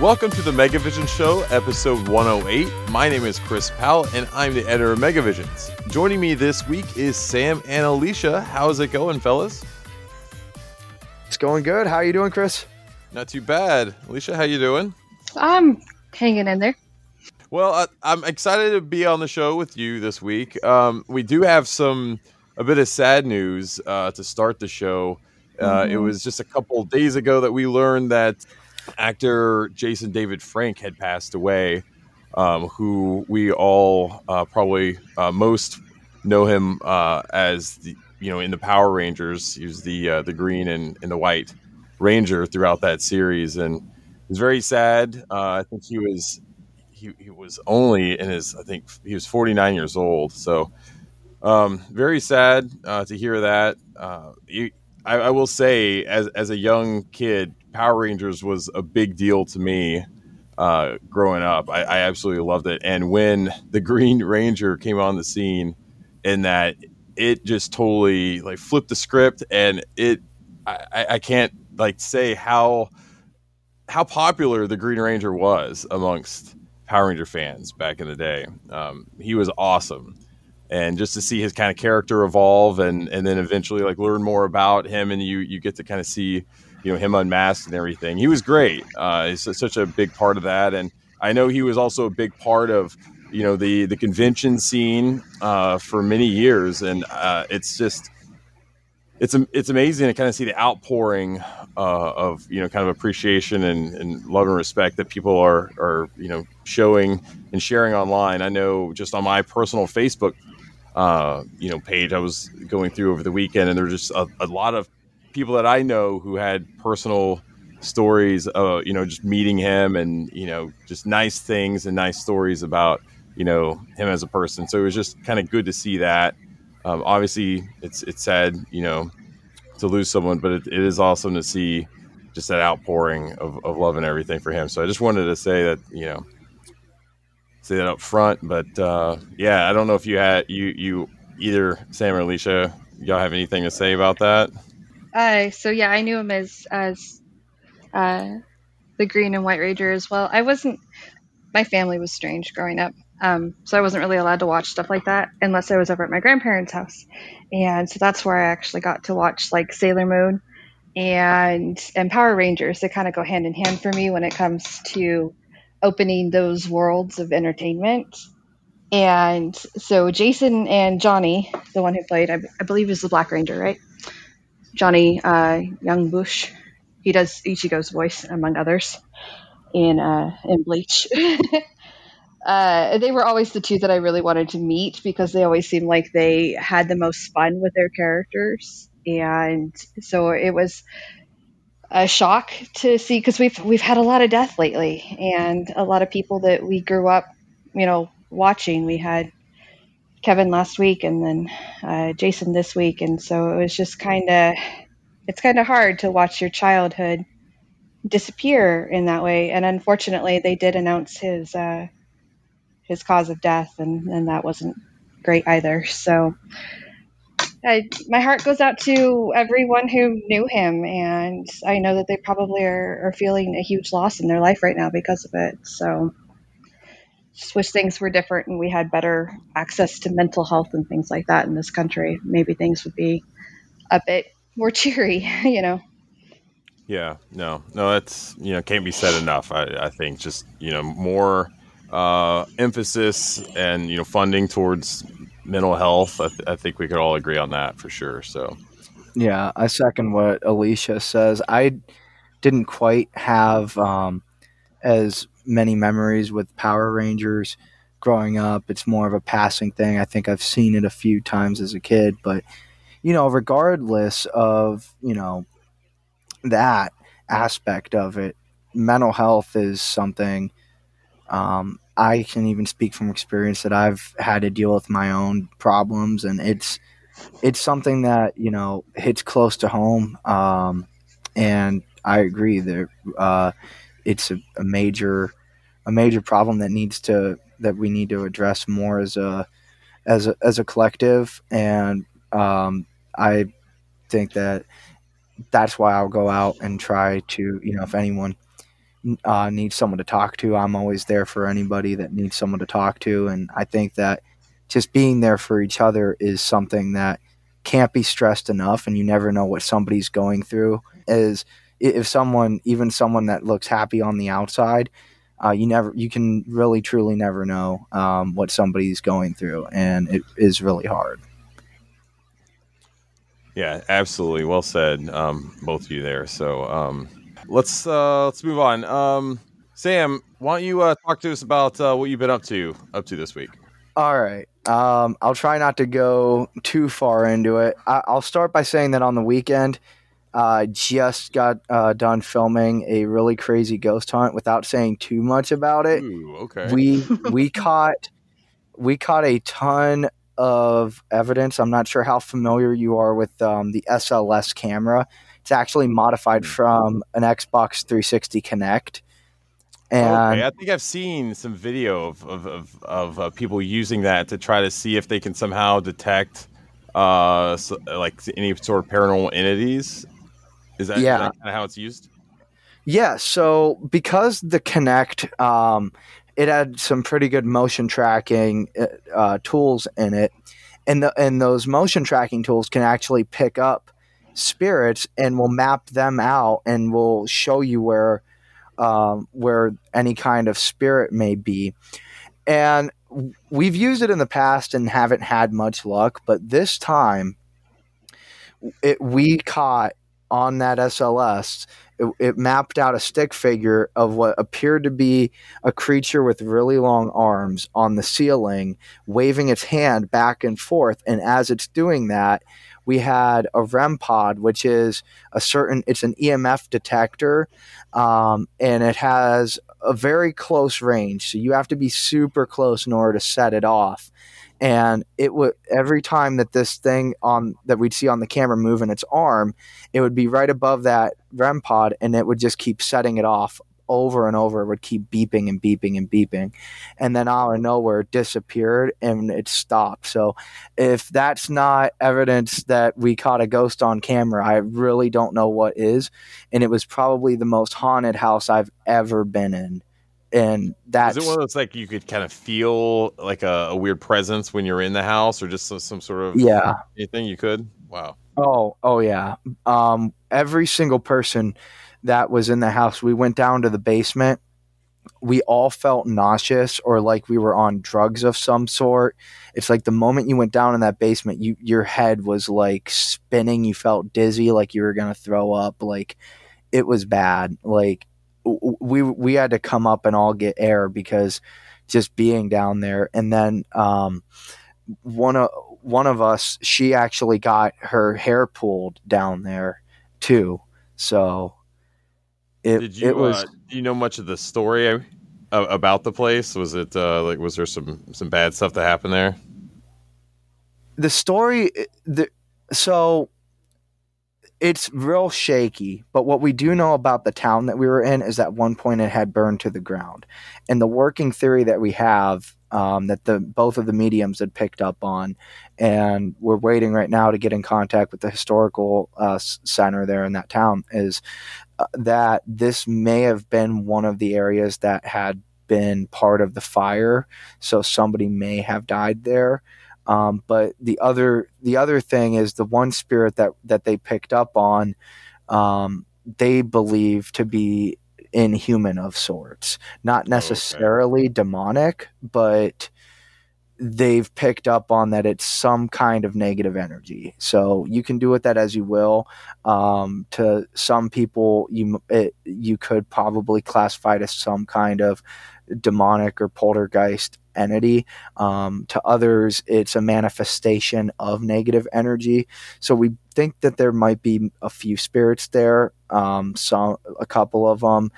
Welcome to the Megavision Show, episode 108. My name is Chris Powell, and I'm the editor of Megavisions. Joining me this week is Sam and Alicia. How's it going, fellas? It's going good. How are you doing, Chris? Not too bad. Alicia, how you doing? I'm hanging in there. Well, I, am excited to be on the show with you this week. Um, we do have some a bit of sad news uh, to start the show. Uh, mm-hmm. It was just a couple days ago that we learned that actor Jason David Frank had passed away, um, who we all uh, probably uh, most know him uh, as the you know in the Power Rangers. He was the uh, the green and, and the white ranger throughout that series, and it was very sad. Uh, I think he was he, he was only in his I think he was 49 years old, so. Um, very sad uh, to hear that. He, I, I, will say, as as a young kid, Power Rangers was a big deal to me uh, growing up. I, I, absolutely loved it. And when the Green Ranger came on the scene, in that it just totally like flipped the script, and it I, I can't like say how how popular the Green Ranger was amongst Power Ranger fans back in the day. Um, he was awesome and just to see his kind of character evolve and and then eventually like learn more about him and you you get to kind of see you know him unmasked and everything. He was great. Uh, he's such a big part of that, and I know he was also a big part of you know the the convention scene uh, for many years, and uh, it's just it's it's amazing to kind of see the outpouring uh, of you know kind of appreciation and, and love and respect that people are are you know showing and sharing online. I know just on my personal Facebook uh, you know page I was going through over the weekend, and there were just a, a lot of people that I know who had personal stories, of you know, just meeting him and, you know, just nice things and nice stories about, you know, him as a person. So it was just kind of good to see that. Um, obviously, it's it's sad, you know, to lose someone, but it, it is awesome to see just that outpouring of, of love and everything for him. So I just wanted to say that, you know, say that up front. But uh, yeah, I don't know if you had you you either Sam or Alicia, y'all have anything to say about that? Uh, so yeah, I knew him as as uh, the Green and White Ranger as well. I wasn't. My family was strange growing up, um, so I wasn't really allowed to watch stuff like that unless I was over at my grandparents' house, and so that's where I actually got to watch like Sailor Moon and and Power Rangers. They kind of go hand in hand for me when it comes to opening those worlds of entertainment. And so Jason and Johnny, the one who played, I, I believe, is the Black Ranger, right? Johnny uh, Yong Bosch. He does Ichigo's voice, among others, in uh, in Bleach. uh, they were always the two that I really wanted to meet because they always seemed like they had the most fun with their characters, and so it was a shock to see because we've we've had a lot of death lately, and a lot of people that we grew up, you know, watching. We had Kevin last week and then uh, Jason this week, and so it was just kind of it's kind of hard to watch your childhood disappear in that way. And unfortunately, they did announce his uh, his cause of death, and and that wasn't great either. So. I, my heart goes out to everyone who knew him, and I know that they probably are, are feeling a huge loss in their life right now because of it. So, just wish things were different and we had better access to mental health and things like that in this country. Maybe things would be a bit more cheery, you know. Yeah, no, no, that's you know can't be said enough. I, I think just you know more uh, emphasis and you know funding towards mental health. I, th- I think we could all agree on that for sure. So, yeah, I second what Alicia says. I didn't quite have um, as many memories with Power Rangers growing up. It's more of a passing thing. I think I've seen it a few times as a kid, but you know, regardless of, you know, that aspect of it, mental health is something um, I can even speak from experience that I've had to deal with my own problems, and it's it's something that you know hits close to home. Um, and I agree that uh, it's a, a major a major problem that needs to that we need to address more as a as a, as a collective and um, I think that that's why I'll go out and try to you know if anyone uh, needs someone to talk to. I'm always there for anybody that needs someone to talk to, and I think that just being there for each other is something that can't be stressed enough. And you never know what somebody's going through. Is if someone, even someone that looks happy on the outside, uh, you never, you can really truly never know um, what somebody's going through, and it is really hard. Yeah, absolutely. Well said, um, both of you there. So um, let's uh, let's move on. Um, Sam, why don't you uh, talk to us about uh, what you've been up to up to this week? All right. Um, I'll try not to go too far into it. I- will start by saying that on the weekend, I uh, just got uh, done filming a really crazy ghost hunt. Without saying too much about it, Ooh, okay. We we caught we caught a ton of evidence. I'm not sure how familiar you are with um, the SLS camera. It's actually modified hmm. from an Xbox 360 Kinect. And okay, I think I've seen some video of of, of, of uh, people using that to try to see if they can somehow detect uh so, like any sort of paranormal entities. Is that, yeah. kind of how it's used? Yeah. So because the Kinect, um, it had some pretty good motion tracking uh, uh, tools in it, and the and those motion tracking tools can actually pick up spirits and will map them out and will show you where um, where any kind of spirit may be. And we've used it in the past and haven't had much luck, but this time it, we caught on that SLS, it, it, mapped out a stick figure of what appeared to be a creature with really long arms on the ceiling, waving its hand back and forth. And as it's doing that, we had a REM pod, which is a certain, it's an EMF detector, um, and it has a very close range. So you have to be super close in order to set it off. And it would every time that this thing on that we'd see on the camera moving its arm, it would be right above that REM pod, and it would just keep setting it off over and over It would keep beeping and beeping and beeping. And then out of nowhere it disappeared and it stopped. So if that's not evidence that we caught a ghost on camera, I really don't know what is. And it was probably the most haunted house I've ever been in. And that's is it one of those like you could kind of feel like a, a weird presence when you're in the house or just some, some sort of yeah anything you could wow oh oh yeah um every single person that was in the house. We went down to the basement. We all felt nauseous or like we were on drugs of some sort. It's like the moment you went down in that basement, you your head was like spinning. You felt dizzy, like you were gonna throw up. Like it was bad. Like we we had to come up and all get air because just being down there. And then um, one of one of us, she actually got her hair pulled down there too. So it, Did you, it was. Uh, do you know much of the story uh, about the place? Was it uh, like was there some some bad stuff that happened there? The story, the so it's real shaky. But what we do know about the town that we were in is that one point it had burned to the ground, and the working theory that we have um, that the both of the mediums had picked up on, and we're waiting right now to get in contact with the historical uh, center there in that town. Is uh, that this may have been one of the areas that had been part of the fire, so somebody may have died there. Um, but the other the other thing is the one spirit that that they picked up on, um, they believe to be inhuman of sorts, not necessarily okay. demonic, but they've picked up on that it's some kind of negative energy. So you can do with that as you will. Um, to some people, you it, you could probably classify it as some kind of demonic or poltergeist entity. Um, to others, it's a manifestation of negative energy. So we think that there might be a few spirits there. Um, some, a couple of them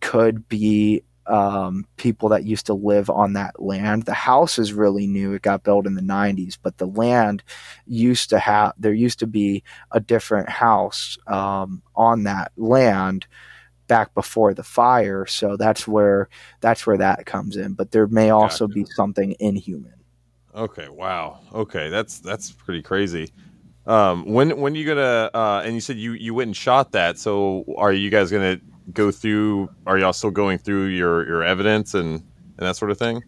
could be um, people that used to live on that land. The house is really new; it got built in the '90s, but the land used to have. There used to be a different house um, on that land back before the fire. So that's where that's where that comes in. But there may also gotcha. be something inhuman. Okay. Wow. Okay. That's that's pretty crazy. Um, when when are you gonna? Uh, and you said you you went and shot that. So are you guys gonna go through? Are y'all still going through your your evidence and and that sort of thing?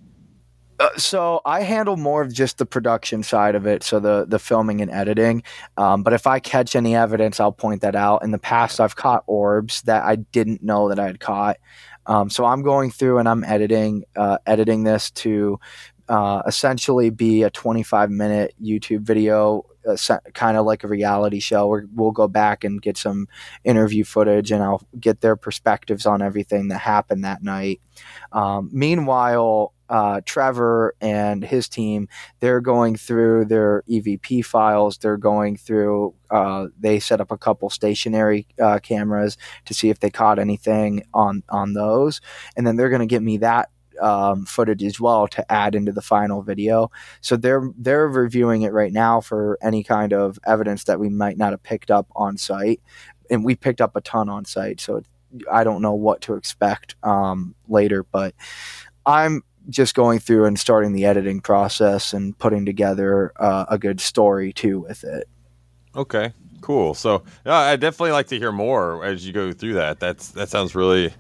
Uh, so I handle more of just the production side of it, so the the filming and editing. Um, but if I catch any evidence, I'll point that out. In the past, I've caught orbs that I didn't know that I had caught. Um, so I'm going through and I'm editing uh, editing this to uh, essentially be a 25 minute YouTube video, uh, kind of like a reality show. Where we'll go back and get some interview footage, and I'll get their perspectives on everything that happened that night. Um, meanwhile, uh, Trevor and his team, they're going through their EVP files. They're going through, uh, they set up a couple stationary uh, cameras to see if they caught anything on, on those. And then they're going to get me that um, footage as well to add into the final video. So they're they're reviewing it right now for any kind of evidence that we might not have picked up on site, and we picked up a ton on site. So I don't know what to expect um, later, but I'm just going through and starting the editing process and putting together uh, a good story too with it. Okay, cool. So yeah, I definitely like to hear more as you go through that. That's that sounds really,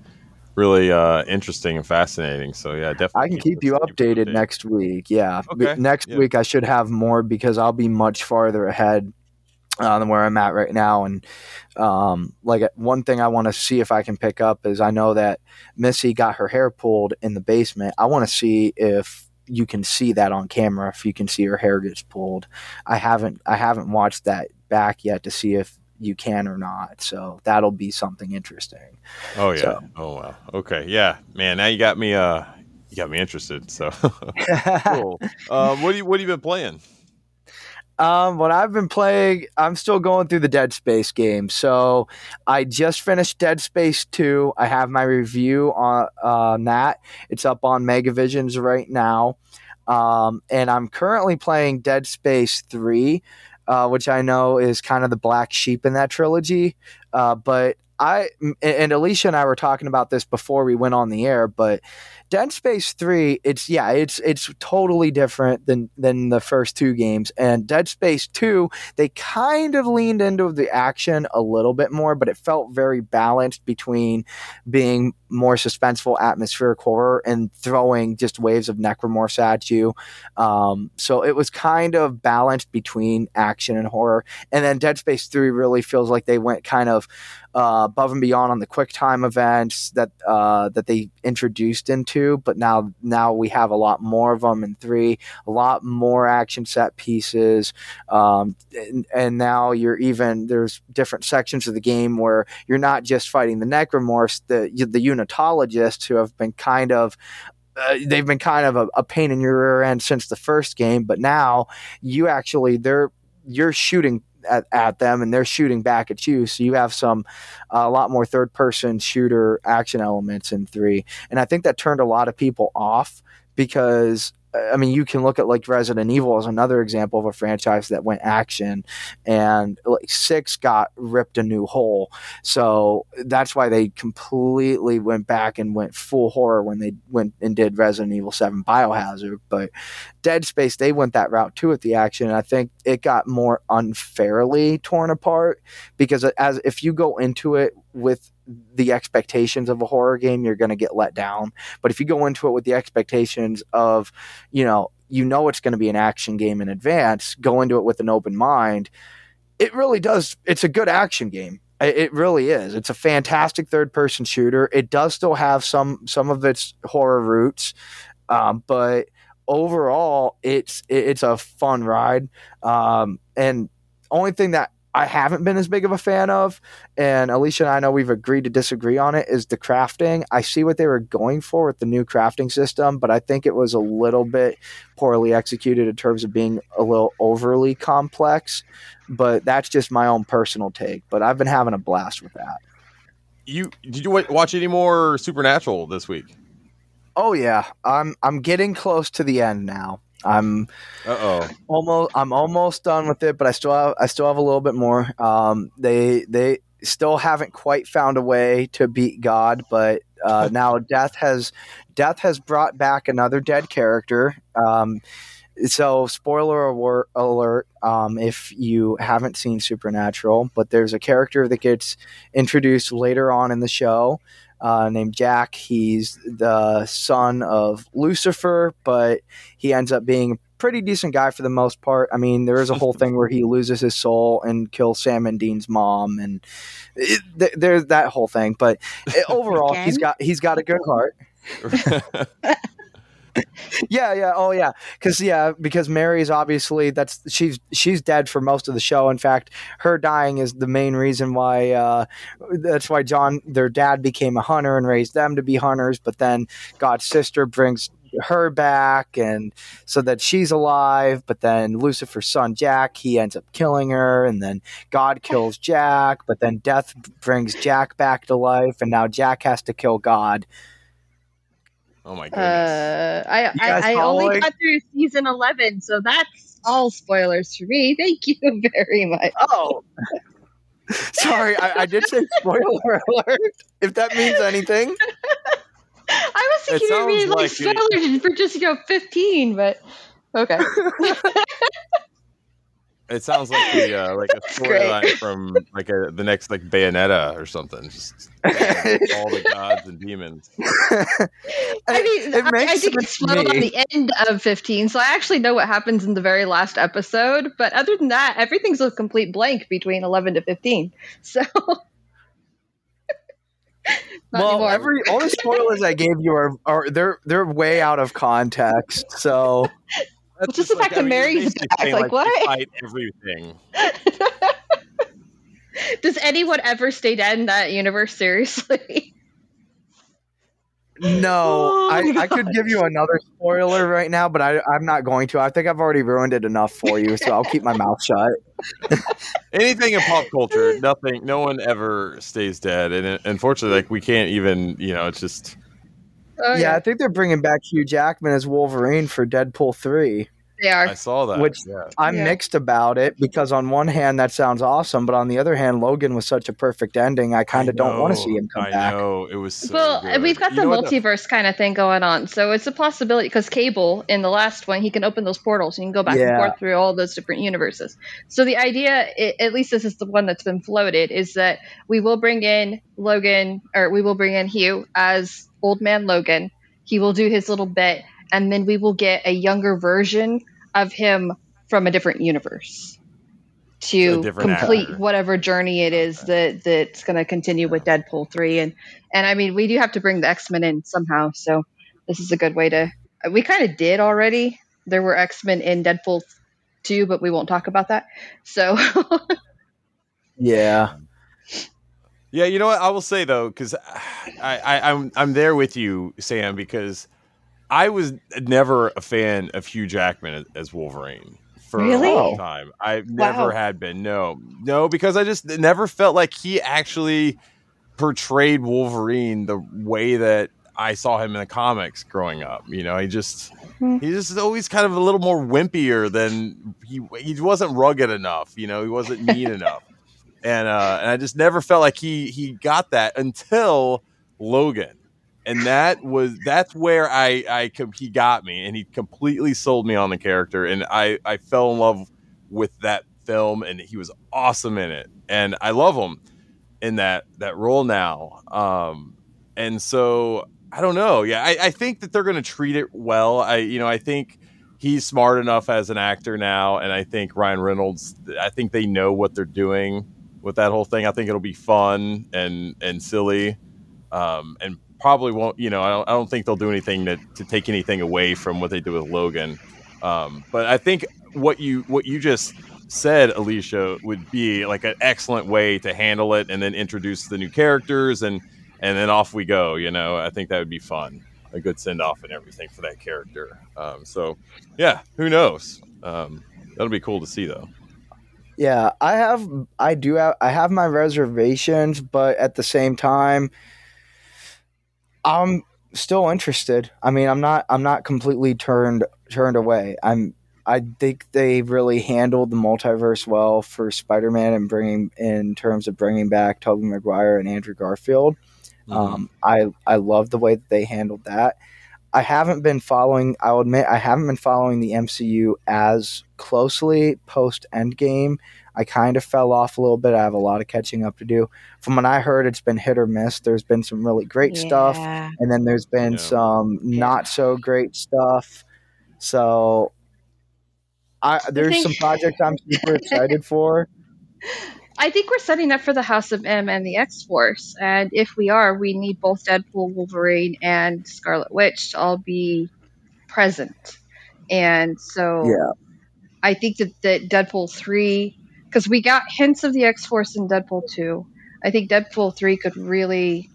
really uh, interesting and fascinating. So yeah, definitely. I can keep you updated next week. Yeah, okay. next yeah. week I should have more because I'll be much farther ahead uh, than where I'm at right now. And um, like one thing I want to see if I can pick up is I know that Missy got her hair pulled in the basement. I want to see if you can see that on camera if you can see her hair gets pulled. I haven't I haven't watched that back yet to see if you can or not. So that'll be something interesting. Oh yeah. So. Oh wow. Okay. Yeah, man. Now you got me. Uh, you got me interested. So cool. Uh, what do you What have you been playing? Um, what I've been playing, I'm still going through the Dead Space game. So I just finished Dead Space 2. I have my review on, on that. It's up on Megavisions right now. Um, and I'm currently playing Dead Space 3, uh, which I know is kind of the black sheep in that trilogy. Uh, but I and Alicia and I were talking about this before we went on the air, but Dead Space 3, it's yeah, it's it's totally different than than the first two games. And Dead Space 2, they kind of leaned into the action a little bit more, but it felt very balanced between being more suspenseful atmospheric horror and throwing just waves of necromorphs at you. Um, so it was kind of balanced between action and horror. And then Dead Space 3 really feels like they went kind of uh, above and beyond on the quick time events that uh, that they introduced into, but now now we have a lot more of them in three, a lot more action set pieces, um, and, and, now you're even there's different sections of the game where you're not just fighting the necromorphs, the the unitologists who have been kind of uh, they've been kind of a, a, pain in your rear end since the first game, but now you actually they're you're shooting at, at them and they're shooting back at you. So you have some uh, a lot more third person shooter action elements in three. And I think that turned a lot of people off because I mean, you can look at like Resident Evil as another example of a franchise that went action, and like six got ripped a new hole. So that's why they completely went back and went full horror when they went and did Resident Evil Seven Biohazard. But Dead Space, they went that route too with the action, and I think it got more unfairly torn apart because uh, as if you go into it with the expectations of a horror game, you're going to get let down. But if you go into it with the expectations of, you know, you know it's going to be an action game in advance, go into it with an open mind, it really does. It's a good action game. It really is. It's a fantastic third person shooter. It does still have some some of its horror roots, um, but overall, it's it's a fun ride. Um, and only thing that I haven't been as big of a fan of, and Alicia and I know we've agreed to disagree on it, is the crafting. I see what they were going for with the new crafting system, but I think it was a little bit poorly executed in terms of being a little overly complex. But that's just my own personal take. But I've been having a blast with that. You did you watch any more Supernatural this week? Oh yeah, I'm I'm getting close to the end now. I'm oh almost I'm almost done with it, but I still have I still have a little bit more. Um, they they still haven't quite found a way to beat God, but uh, now death has death has brought back another dead character. Um, so spoiler alert, alert um, if you haven't seen Supernatural, but there's a character that gets introduced later on in the show uh, named Jack. He's the son of Lucifer, but he ends up being a pretty decent guy for the most part. I mean, there is a whole thing where he loses his soul and kills Sam and Dean's mom, and it, th- there's that whole thing. But it, overall, he's Again? got he's got a good heart. Yeah, yeah, oh yeah, because yeah, because Mary's obviously that's she's she's dead for most of the show. In fact, her dying is the main reason why uh, that's why John, their dad, became a hunter and raised them to be hunters. But then God's sister brings her back, and so that she's alive. But then Lucifer's son Jack, he ends up killing her, and then God kills Jack. But then death brings Jack back to life, and now Jack has to kill God. Oh my goodness. Uh, I I, I only following? got through season eleven, so that's all spoilers for me. Thank you very much. Oh. Sorry, I, I did say spoiler alert. If that means anything. I was thinking sounds you mean like, like it- spoilers for just you know fifteen, but okay. It sounds like the uh, like a storyline from like a, the next like Bayonetta or something. Just all the gods and demons. I mean, It I, makes I think it's to spoiled on the end of 15, so I actually know what happens in the very last episode. But other than that, everything's a complete blank between 11 to 15. So, Not well, anymore. every all the spoilers I gave you are, are they're they're way out of context. So That's just the fact that you're Mary's basically back, saying, like, what? Fight everything. Does anyone ever stay dead in that universe? Seriously? no, Oh I, I could give you another spoiler right now, but I, I'm not going to. I think I've already ruined it enough for you, so I'll keep my mouth shut. Anything in pop culture, nothing. No one ever stays dead, and it, unfortunately, like we can't even. You know, it's just. Oh, yeah, I think they're bringing back Hugh Jackman as Wolverine for Deadpool three. They are. I saw that. Which- yeah. I'm Yeah. mixed about it because on one hand that sounds awesome, but on the other hand, Logan was such a perfect ending. I kind of don't want to see him come I back. know it was. So well, good. we've got You the know what multiverse kind of thing going on, so it's a possibility because Cable in the last one he can open those portals and you can go back and forth through all those different universes. So the idea, i at least this is the one that's been floated, is that we will bring in Logan or we will bring in Hugh as Old Man Logan. He will do his little bit, and then we will get a younger version of him from a different universe to different complete actor. whatever journey it is that that's going to continue with Deadpool three. And and I mean we do have to bring the X Men in somehow so this is a good way to uh, we kind of did already. There were X Men in Deadpool two but we won't talk about that so. Yeah, Yeah, you know what? I will say though, because I, I, I'm I'm there with you, Sam, because I was never a fan of Hugh Jackman as, Wolverine for Really? a long time. I never Wow. had been. No, no, because I just never felt like he actually portrayed Wolverine the way that I saw him in the comics growing up. You know, he just Hmm. he just always kind of a little more wimpier than he he wasn't rugged enough. You know, he wasn't mean enough and uh, and I just never felt like he he got that until Logan, and that was that's where I I he got me, and he completely sold me on the character, and I I fell in love with that film, and he was awesome in it, and I love him in that that role now, um, and so I don't know, yeah, I, I think that they're going to treat it well. I you know I think he's smart enough as an actor now, and I think Ryan Reynolds. I think they know what they're doing with that whole thing. I think it'll be fun and and silly, um, and probably won't. You know, I don't, I don't think they'll do anything to, to take anything away from what they do with Logan. Um, but I think what you what you just said, Alicia, would be like an excellent way to handle it, and then introduce the new characters, and and then off we go. You know, I think that would be fun, a good send off and everything for that character. Um, so, yeah, who knows? Um, that'll be cool to see, though. yeah. I have, I do have, I have my reservations, but at the same time, I'm still interested. I mean, I'm not, I'm not completely turned turned away. I'm. I think they really handled the multiverse well for Spider-Man and bringing in terms of bringing back Tobey Maguire and Andrew Garfield. Mm-hmm. Um, I I love the way that they handled that. I haven't been following. I'll admit I haven't been following the MCU as closely post Endgame. I kind of fell off a little bit. I have a lot of catching up to do. From what I heard, it's been hit or miss. There's been some really great yeah. stuff, and then there's been yeah. some not so great stuff. So, I there's I think- some projects I'm super excited for. I think we're setting up for the House of M and the X Force, and if we are, we need both Deadpool, Wolverine, and Scarlet Witch to all be present. And so, yeah. I think that, that Deadpool three, because we got hints of the X Force in Deadpool two. I think Deadpool three could really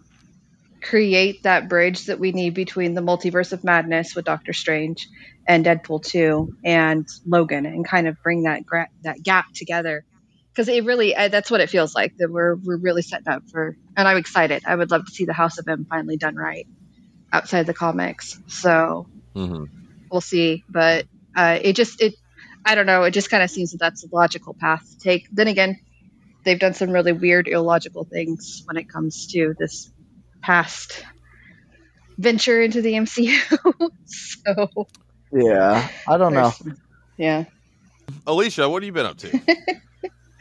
create that bridge that we need between the multiverse of madness with Doctor Strange and Deadpool two and Logan, and kind of bring that gra- that gap together because it really that's what it feels like that we're we're really setting up for and i'm excited i would love to see the house of m finally done right outside the comics so mm-hmm. we'll see but uh, it just it i don't know. It just kind of seems that that's a logical path to take. Then again they've done some really weird illogical things when it comes to this past venture into the mcu so yeah. I don't know. yeah. Alicia what have you been up to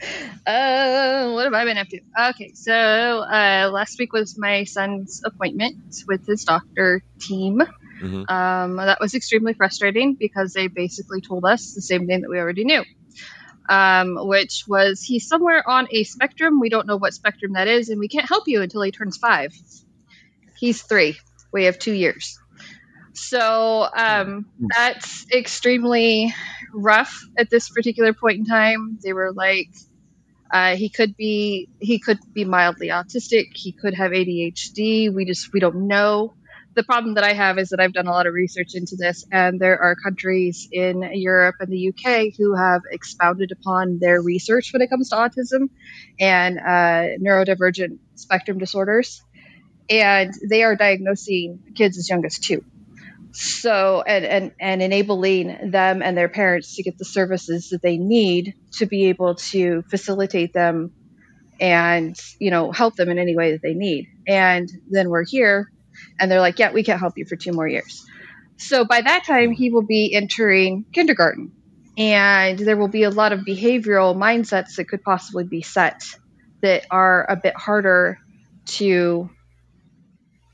Uh, what have I been up to? Okay, so uh, last week was my son's appointment with his doctor team. Mm-hmm. Um, that was extremely frustrating because they basically told us the same thing that we already knew, um, which was he's somewhere on a spectrum. We don't know what spectrum that is, and we can't help you until he turns five. He's three. We have two years. So um, hmm. that's extremely rough at this particular point in time. They were like, uh, he could be he could be mildly autistic. He could have ADHD. We just we don't know. The problem that I have is that I've done a lot of research into this, and there are countries in Europe and the UK who have expounded upon their research when it comes to autism and uh, neurodivergent spectrum disorders, and they are diagnosing kids as young as two so and, and and enabling them and their parents to get the services that they need to be able to facilitate them and you know help them in any way that they need. And then we're here and they're like yeah we can't help you for two more years. So by that time he will be entering kindergarten and there will be a lot of behavioral mindsets that could possibly be set that are a bit harder to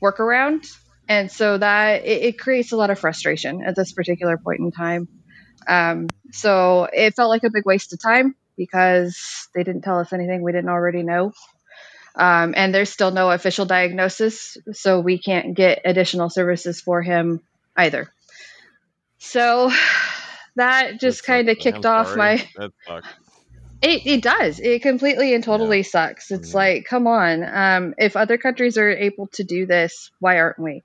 work around and so that it, it, creates a lot of frustration at this particular point in time. Um, so it felt like a big waste of time because they didn't tell us anything we didn't already know. Um, and there's still no official diagnosis, so we can't get additional services for him either. So that just kind of kicked off my. It, it does. It completely and totally yeah. sucks. It's mm-hmm. like, come on. Um, if other countries are able to do this, why aren't we?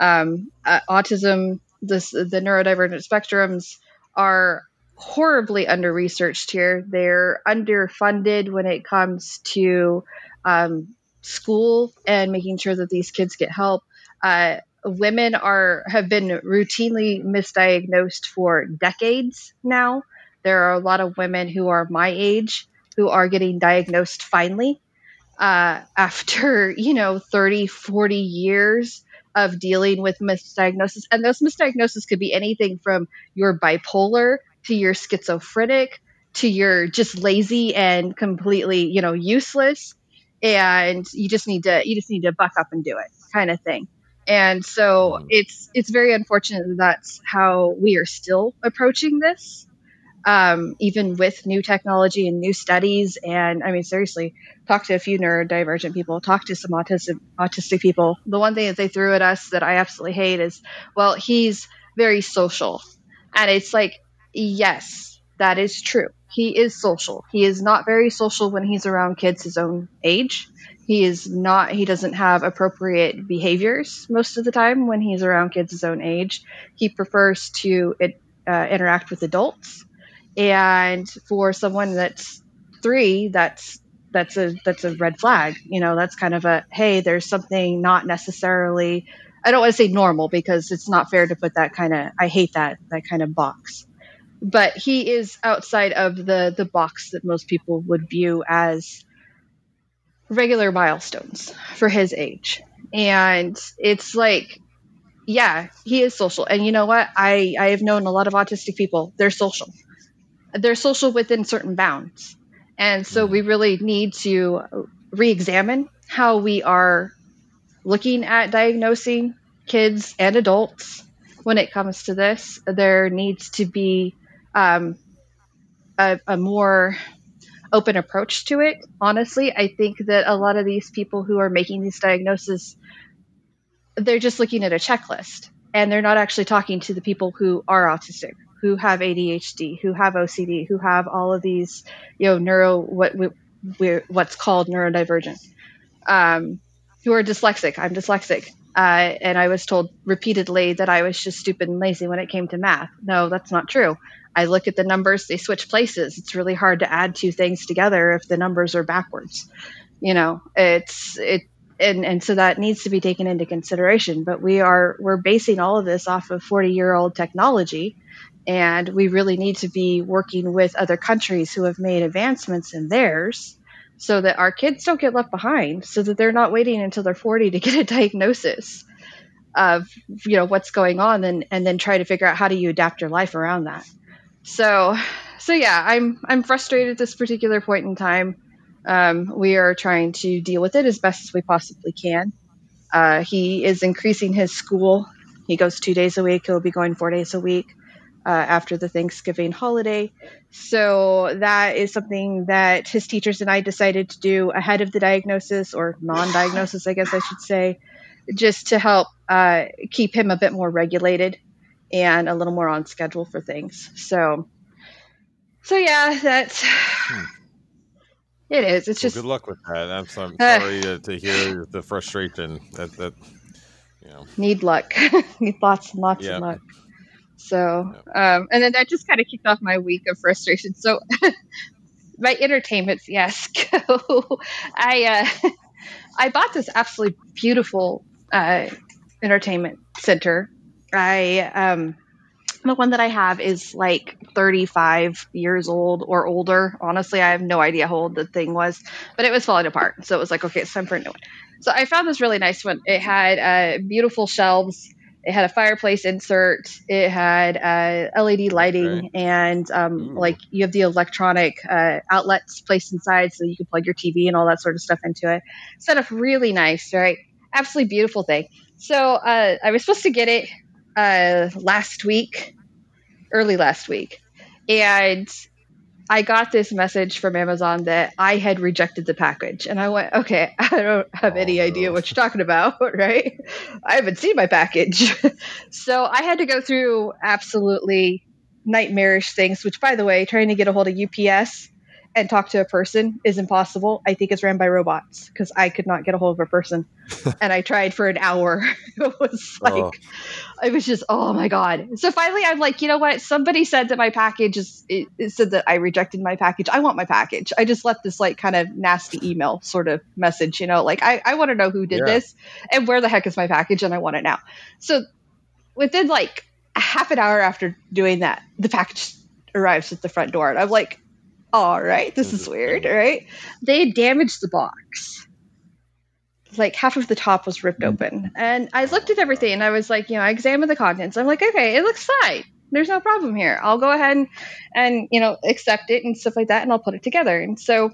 Um, uh, autism, this, the neurodivergent spectrums are horribly under researched here. They're underfunded when it comes to um, school and making sure that these kids get help. Uh, women are have been routinely misdiagnosed for decades now. There are a lot of women who are my age who are getting diagnosed finally uh, after you know 30 40 years of dealing with misdiagnosis. And those misdiagnoses could be anything from your bipolar to your schizophrenic to your just lazy and completely, you know, useless. And you just need to you just need to buck up and do it kind of thing. And so mm. it's it's very unfortunate that that's how we are still approaching this um, even with new technology and new studies. And I mean, seriously, talk to a few neurodivergent people, talk to some autistic, autistic people. The one thing that they threw at us that I absolutely hate is, well, he's very social. And it's like, yes, that is true. He is social. He is not very social when he's around kids his own age. He is not, he doesn't have appropriate behaviors most of the time when he's around kids his own age. He prefers to uh, interact with adults and for someone that's three that's that's a that's a red flag you know that's kind of a hey there's something not necessarily i don't want to say normal because it's not fair to put that kind of i hate that that kind of box but he is outside of the the box that most people would view as regular milestones for his age and it's like yeah, he is social. And you know what? I, I have known a lot of autistic people. They're social. They're social within certain bounds. And so we really need to re examine how we are looking at diagnosing kids and adults when it comes to this. There needs to be um, a, a more open approach to it. Honestly, I think that a lot of these people who are making these diagnoses, they're just looking at a checklist and they're not actually talking to the people who are autistic, who have ADHD, who have OCD, who have all of these, you know, neuro what we, what's called neurodivergent, um, who are dyslexic. I'm dyslexic. Uh, and I was told repeatedly that I was just stupid and lazy when it came to math. No, that's not true. I look at the numbers, they switch places. It's really hard to add two things together if the numbers are backwards. You know, it's it and and so that needs to be taken into consideration, but we are we're basing all of this off of 40-year-old technology and we really need to be working with other countries who have made advancements in theirs so that our kids don't get left behind so that they're not waiting until they're 40 to get a diagnosis of you know what's going on and and then try to figure out how do you adapt your life around that. So so yeah i'm i'm frustrated at this particular point in time. Um, we are trying to deal with it as best as we possibly can. Uh, he is increasing his school. He goes two days a week. He'll be going four days a week uh, after the thanksgiving holiday so that is something that his teachers and i decided to do ahead of the diagnosis or non-diagnosis i guess i should say just to help uh, keep him a bit more regulated and a little more on schedule for things. So, so yeah, that's hmm. it is. It's well, just good luck with that. I'm, I'm sorry to, to, hear the frustration that that you know need luck, need lots and lots yeah. of luck. So, um, and then that just kind of kicked off my week of frustration. So, my entertainment fiasco. I uh, I bought this absolutely beautiful uh, entertainment center I um the one that I have is like 35 years old or older. Honestly, I have no idea how old the thing was, but it was falling apart. So it was like, okay, it's time for a new one. So I found this really nice one. It had uh, beautiful shelves. It had a fireplace insert. It had uh, LED lighting, and um, like you have the electronic uh, outlets placed inside, so you can plug your TV and all that sort of stuff into it. Set up really nice, right? Absolutely beautiful thing. So uh, I was supposed to get it uh, last week, early last week, and I got this message from Amazon that I had rejected the package. And I went, okay, I don't have any oh, idea what you're talking about, right? I haven't seen my package. so I had to go through absolutely nightmarish things, which, by the way, trying to get a hold of UPS and talk to a person is impossible. I think it's ran by robots because I could not get a hold of a person. and I tried for an hour. it was oh. like, oh. it was just, oh my God. So finally, I'm like, you know what? Somebody said that my package is, it, it said that I rejected my package. I want my package. I just left this like kind of nasty email sort of message, you know, like, I, I want to know who did yeah. this and where the heck is my package and I want it now. So within like a half an hour after doing that, the package arrives at the front door. And I'm like, all right, this is weird, right? They damaged the box. Like half of the top was ripped mm. open. And I looked at everything and I was like, you know, I examined the contents. I'm like, okay, it looks fine. There's no problem here. I'll go ahead and, and you know, accept it and stuff like that and I'll put it together. And so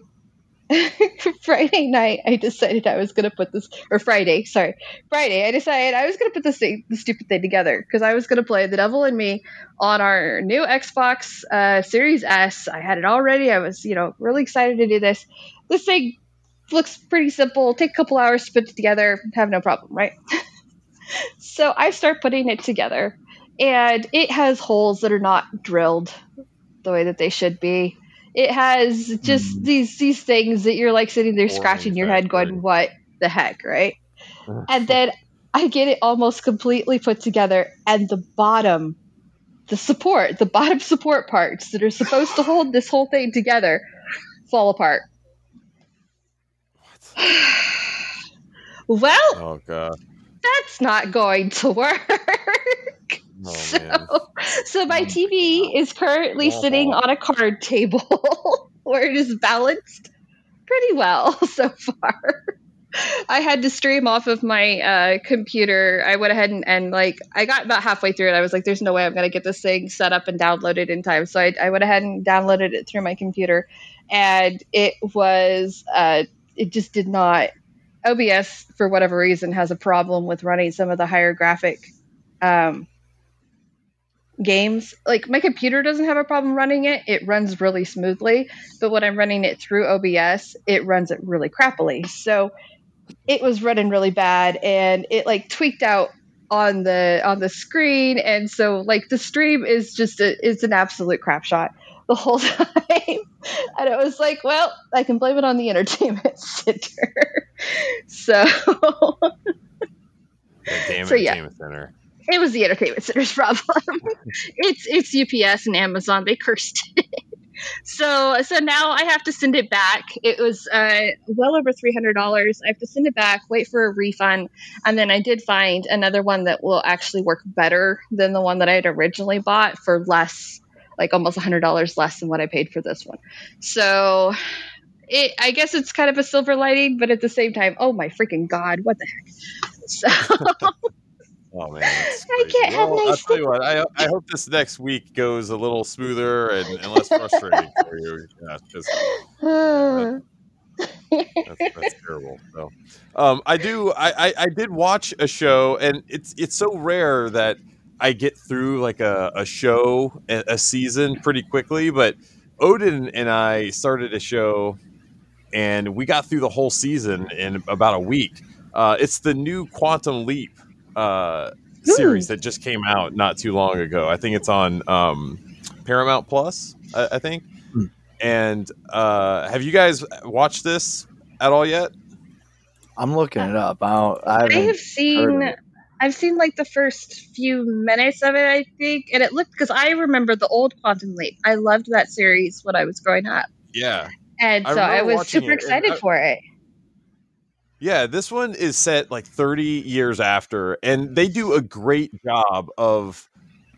Friday night, I decided I was going to put this, or Friday, sorry, Friday, I decided I was going to put this thing, the stupid thing together because I was going to play The Devil in Me on our new Xbox uh, Series S. I had it already. I was, you know, really excited to do this. This thing looks pretty simple. Take a couple hours to put it together. Have no problem, right? so I start putting it together, and it has holes that are not drilled the way that they should be it has just mm. these these things that you're like sitting there scratching your head going what the heck right? And then i get it almost completely put together and the bottom the support the bottom support parts that are supposed to hold this whole thing together fall apart. Well oh god. that's not going to work Oh, so, so my TV is currently oh. sitting on a card table where it is balanced pretty well so far. I had to stream off of my uh, computer. I went ahead and, and, like I got about halfway through it. I was like, "There's no way I'm gonna get this thing set up and downloaded in time." So I, I went ahead and downloaded it through my computer, and it was uh, it just did not. OBS for whatever reason has a problem with running some of the higher graphic um, games. Like my computer doesn't have a problem running it; it runs really smoothly. But when I'm running it through OBS, it runs it really crappily. So it was running really bad and it like tweaked out on the on the screen and so like the stream is just a, it's an absolute crap shot the whole time and it was like well i can blame it on the entertainment center so damn So, yeah. entertainment center. It was the entertainment center's problem. It's it's ups and amazon. They cursed it. So so now i have to send it back. It was uh, well over $300 i have to send it back wait for a refund and then i did find another one that will actually work better than the one that i had originally bought for less like almost $100 less than what i paid for this one. So it, I guess it's kind of a silver lining, but at the same time, oh my freaking god, what the heck! So Oh man, I can't have well, I'll tell you what. I, I hope this next week goes a little smoother and, and less frustrating for you. Yeah, that's, that's terrible. So, um, I do. I, I I did watch a show, and it's it's so rare that I get through like a, a show, a, a season pretty quickly. But Odin and I started a show, and we got through the whole season in about a week. Uh, it's the new Quantum Leap uh, series that just came out not too long ago. I think it's on um, Paramount Plus. I, I think. Hmm. And uh, have you guys watched this at all yet? I'm looking it up. I, don't, I I haven't have heard of seen. I've seen like the first few minutes of it, I think, and it looked because I remember the old Quantum Leap. I loved that series when I was growing up, Yeah. and I so I was super excited I- for it. Yeah, this one is set like 30 years after, and they do a great job of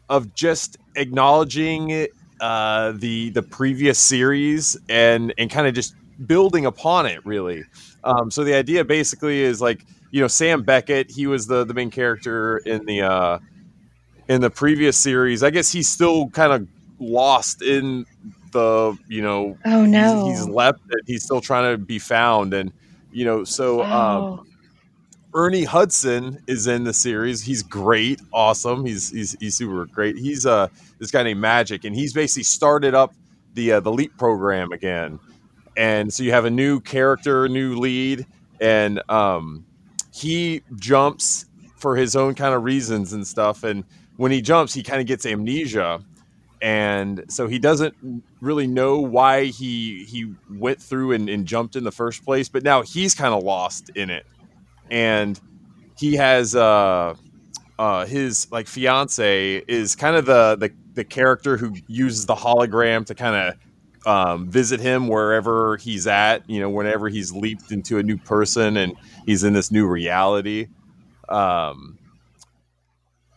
of just acknowledging uh, the the previous series and and kind of just building upon it. Really, um, so the idea basically is like you know Sam Beckett, he was the the main character in the uh, in the previous series. I guess he's still kind of lost in the you know Oh he's- no! he's, left it. He's still trying to be found, and you know, so um, Oh. Ernie Hudson is in the series. He's great, awesome. He's he's he's super great. He's uh this guy named Magic, and he's basically started up the uh, the Leap program again. And so you have a new character, new lead, and um, he jumps for his own kind of reasons and stuff. And when he jumps, he kind of gets amnesia, and so he doesn't really know why he he went through and, and jumped in the first place. But now he's kind of lost in it, and he has uh, uh, his like fiance is kind of the, the the character who uses the hologram to kind of um, visit him wherever he's at. You know, whenever he's leaped into a new person and he's in this new reality. Um,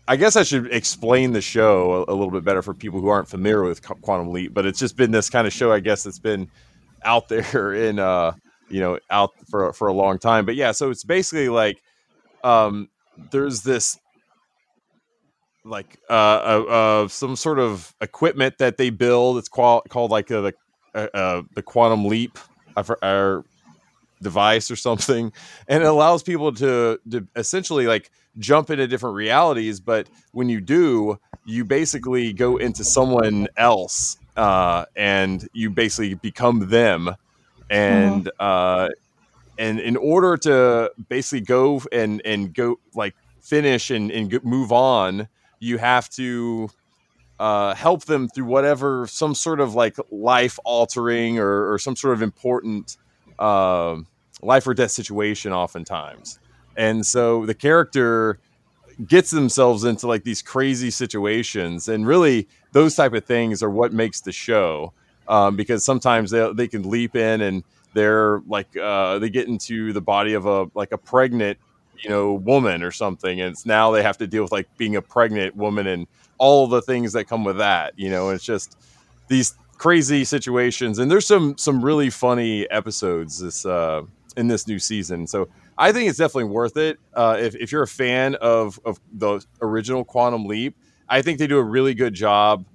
I guess I should explain the show a, a little bit better for people who aren't familiar with Quantum Leap, but it's just been this kind of show, I guess, that's been out there in, uh, you know, out for for a long time. But yeah, so it's basically like um, there's this like uh, uh, uh, some sort of equipment that they build. It's qual- called like the the Quantum Leap. Or device or something and it allows people to, to essentially like jump into different realities but when you do you basically go into someone else uh, and you basically become them. And uh, and in order to basically go and and go like finish and, and move on you have to uh, help them through whatever some sort of like life altering or, or some sort of important um life or death situation oftentimes and so the character gets themselves into like these crazy situations and really those type of things are what makes the show um, because sometimes they, they can leap in and they're like uh, they get into the body of a like a pregnant you know woman or something and it's now they have to deal with like being a pregnant woman and all the things that come with that you know it's just these crazy situations and there's some some really funny episodes this uh in this new season. So I think it's definitely worth it. Uh, if, if you're a fan of, of the original Quantum Leap, I think they do a really good job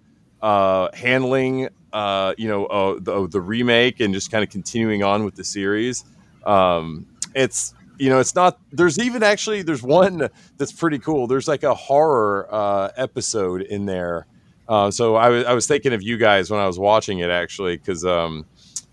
uh, handling, uh, you know, uh, the, the remake and just kind of continuing on with the series. Um, it's you know, it's not. There's even actually there's one that's pretty cool. There's like a horror uh, episode in there. Uh, so I was I was thinking of you guys when I was watching it actually because um,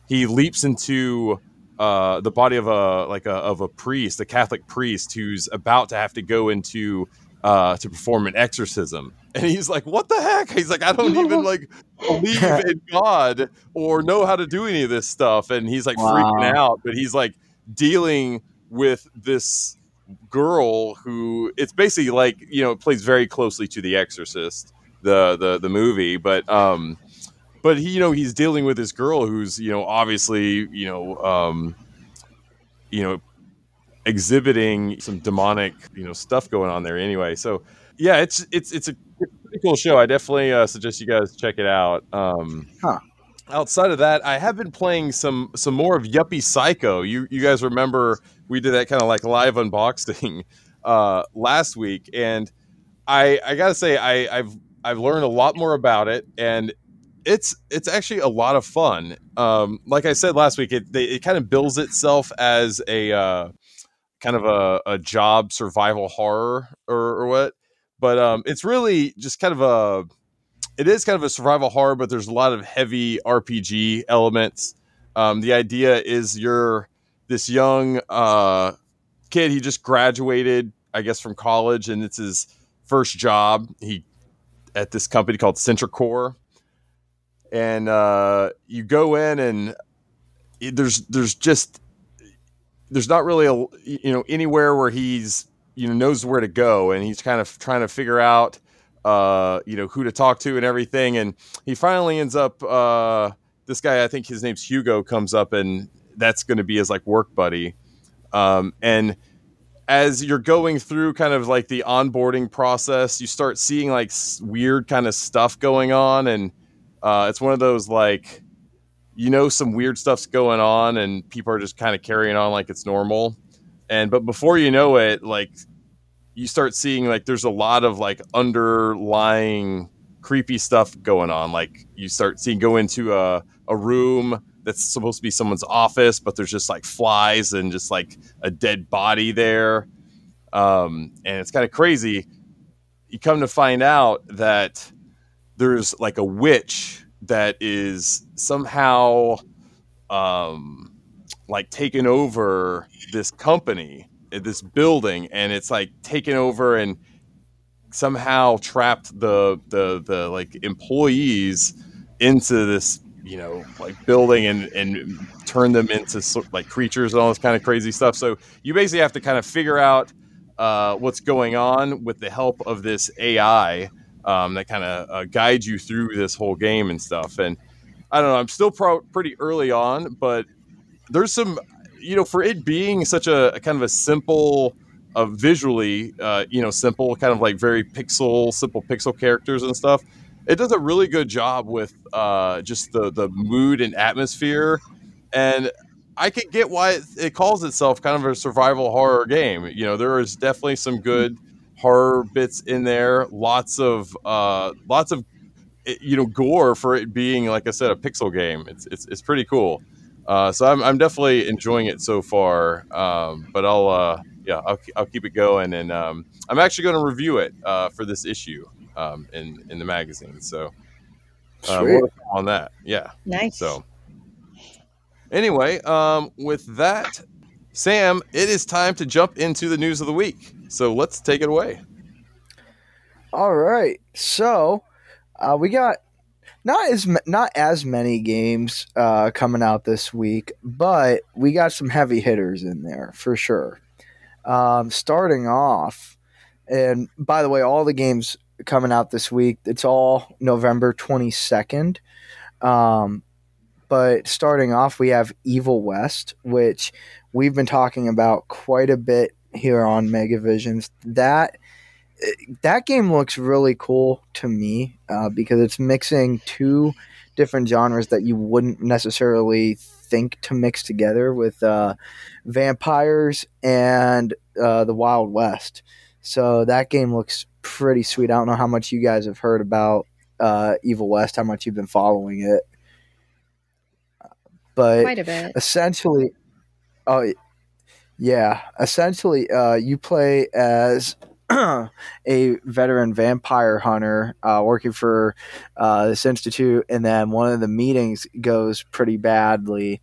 he leaps into uh, the body of a like a of a priest, a Catholic priest who's about to have to go into uh, to perform an exorcism, and he's like, "What the heck?" He's like, "I don't even like believe in God or know how to do any of this stuff," and he's like wow. freaking out. But he's like dealing with this girl who it's basically like you know it plays very closely to The Exorcist, the the the movie, but um, but he you know he's dealing with this girl who's you know obviously you know um, you know exhibiting some demonic you know stuff going on there anyway. So yeah, it's it's it's a pretty cool show. I definitely uh, suggest you guys check it out. Um, huh outside of that, I have been playing some some more of Yuppie Psycho. You you guys remember we did that kind of like live unboxing uh, last week, and I I gotta say I, I've I've learned a lot more about it, and it's it's actually a lot of fun. Um, like I said last week, it they, it kind of bills itself as a uh, kind of a, a job survival horror or, or what, but um, it's really just kind of a it is kind of a survival horror, but there's a lot of heavy RPG elements. Um, the idea is you're this young uh, kid. He just graduated, I guess, from college, and it's his first job. He at this company called Sintracorp, and uh, you go in, and there's there's just there's not really a you know anywhere where he's you know knows where to go, and he's kind of trying to figure out uh, you know, who to talk to and everything. And he finally ends up, uh, this guy, I think his name's Hugo, comes up and that's going to be his like work buddy. Um, and as you're going through kind of like the onboarding process, you start seeing like weird kind of stuff going on. And uh, it's one of those like, you know, some weird stuff's going on and people are just kind of carrying on like it's normal. And, but before you know it, like you start seeing like there's a lot of like underlying creepy stuff going on. Like you start seeing go into a, a room that's supposed to be someone's office, but there's just like flies and just like a dead body there. Um, and it's kind of crazy. You come to find out that there's like a witch that is somehow um, like taken over this company this building and it's like taken over and somehow trapped the the the like employees into this you know like building and and turn them into like creatures and all this kind of crazy stuff. So you basically have to kind of figure out uh, what's going on with the help of this ai um, that kind of uh, guides you through this whole game and stuff and i don't know i'm still pro- pretty early on but there's some you know, for it being such a, a kind of a simple, uh, visually, uh, you know, simple, kind of like very pixel, simple pixel characters and stuff. It does a really good job with uh, just the the mood and atmosphere, and I could get why it, it calls itself kind of a survival horror game. You know, there is definitely some good horror bits in there. Lots of uh, lots of you know gore for it being like I said a pixel game. It's it's, it's pretty cool. Uh, so I'm, I'm definitely enjoying it so far. Um, but I'll uh, yeah I'll, I'll keep it going, and um, I'm actually going to review it uh, for this issue um, in in the magazine. So uh, on that, yeah, nice. So anyway, um, with that, Sam, it is time to jump into the news of the week. So let's take it away. All right, so uh, we got not as not as many games uh, coming out this week, but we got some heavy hitters in there for sure. Um, starting off, and by the way, all the games coming out this week, it's all November twenty second. Um, but starting off, we have Evil West, which we've been talking about quite a bit here on Megavisions. That that game looks really cool to me uh, because it's mixing two different genres that you wouldn't necessarily think to mix together with uh, vampires and uh, the Wild West. So that game looks pretty sweet. I don't know how much you guys have heard about uh, Evil West, how much you've been following it, but Quite a bit. essentially, oh yeah, essentially, uh, you play as a veteran vampire hunter uh, working for uh, this institute, and then one of the meetings goes pretty badly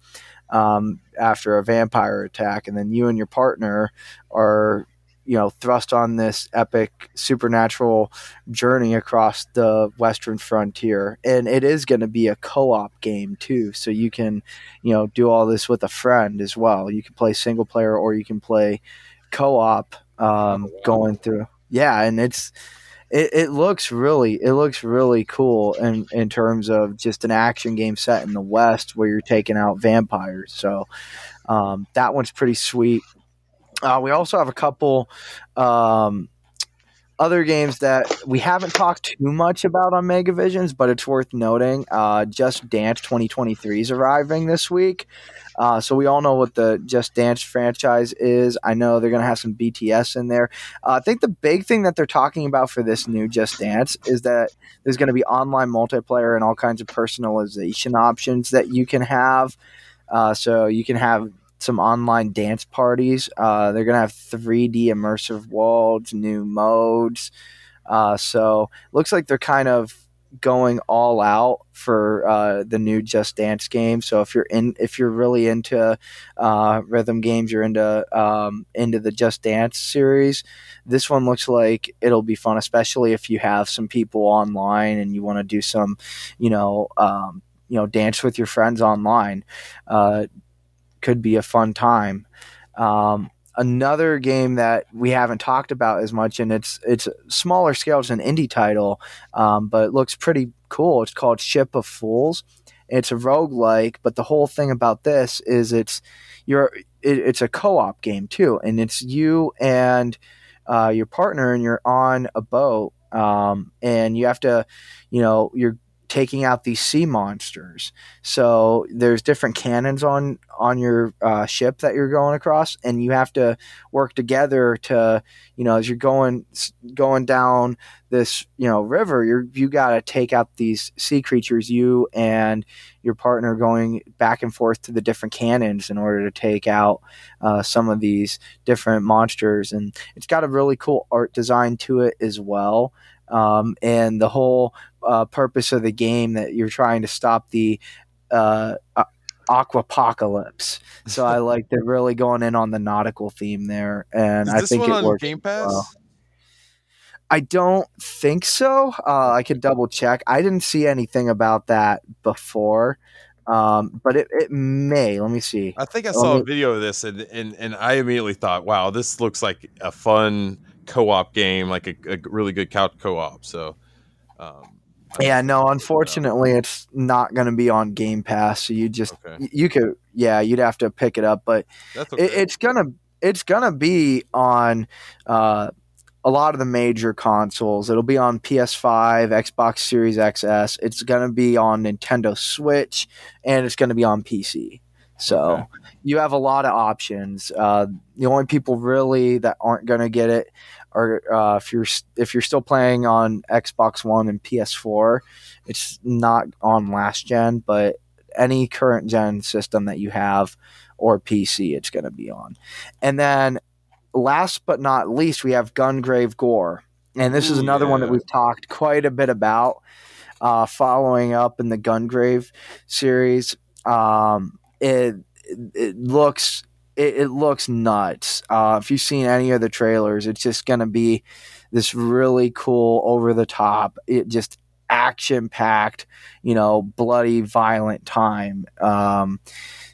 um, after a vampire attack, and then you and your partner are you know thrust on this epic supernatural journey across the western frontier. And it is going to be a co-op game too so you can you know do all this with a friend as well. You can play single player or you can play co-op um, going through. Yeah and it's it, it looks really it looks really cool in in terms of just an action game set in the west where you're taking out vampires. So um, that one's pretty sweet uh, we also have a couple um, other games that we haven't talked too much about on Megavisions, but it's worth noting. Uh, Just Dance 2023 is arriving this week. Uh, so we all know what the Just Dance franchise is. I know they're going to have some BTS in there. Uh, I think the big thing that they're talking about for this new Just Dance is that there's going to be online multiplayer and all kinds of personalization options that you can have. Uh, so you can have some online dance parties. Uh, they're gonna have 3D immersive worlds, new modes. Uh, so looks like they're kind of going all out for uh, the new Just Dance game. So if you're in, if you're really into uh, rhythm games, you're into um, into the Just Dance series. This one looks like it'll be fun, especially if you have some people online and you want to do some, you know. Um, you know, dance with your friends online. Uh, could be a fun time. Um, another game that we haven't talked about as much, and it's it's smaller scale, it's an indie title, um, but it looks pretty cool. It's called Ship of Fools. It's a roguelike, but the whole thing about this is it's you're it, it's a co-op game too, and it's you and uh, your partner, and you're on a boat, um, and you have to, you know, you're taking out these sea monsters. So there's different cannons on on your uh, ship that you're going across, and you have to work together to, you know, as you're going going down this, you know, river, you're you got to take out these sea creatures. You and your partner going back and forth to the different cannons in order to take out uh, some of these different monsters, and it's got a really cool art design to it as well. Um, and the whole uh, purpose of the game that you're trying to stop the uh, aquapocalypse. So I like they're really going in on the nautical theme there, and I think it works. Game Pass. Well. I don't think so. Uh, I could double check. I didn't see anything about that before, um, but it, it may. Let me see. I think I saw me, a video of this, and, and and I immediately thought, "Wow, this looks like a fun co-op game, like a, a really good couch co-op." So, um, yeah, no, unfortunately, it's not going to be on Game Pass. So you just okay. you could, yeah, you'd have to pick it up, but okay. it, it's gonna it's gonna be on uh, a lot of the major consoles. It'll be on PS5, Xbox Series XS. It's gonna be on Nintendo Switch, and it's gonna be on PC. So okay. you have a lot of options. Uh, the only people really that aren't gonna get it or uh, if you're if you're still playing on Xbox One and PS4, it's not on last gen, but any current gen system that you have or PC, it's going to be on. And then last but not least, we have Gungrave Gore, and this is another yeah. one that we've talked quite a bit about. Uh, following up in the Gungrave series, um, it it looks it, it looks nuts. Uh, if you've seen any of the trailers, it's just going to be this really cool, over the top, it just action packed, you know, bloody, violent time. Um,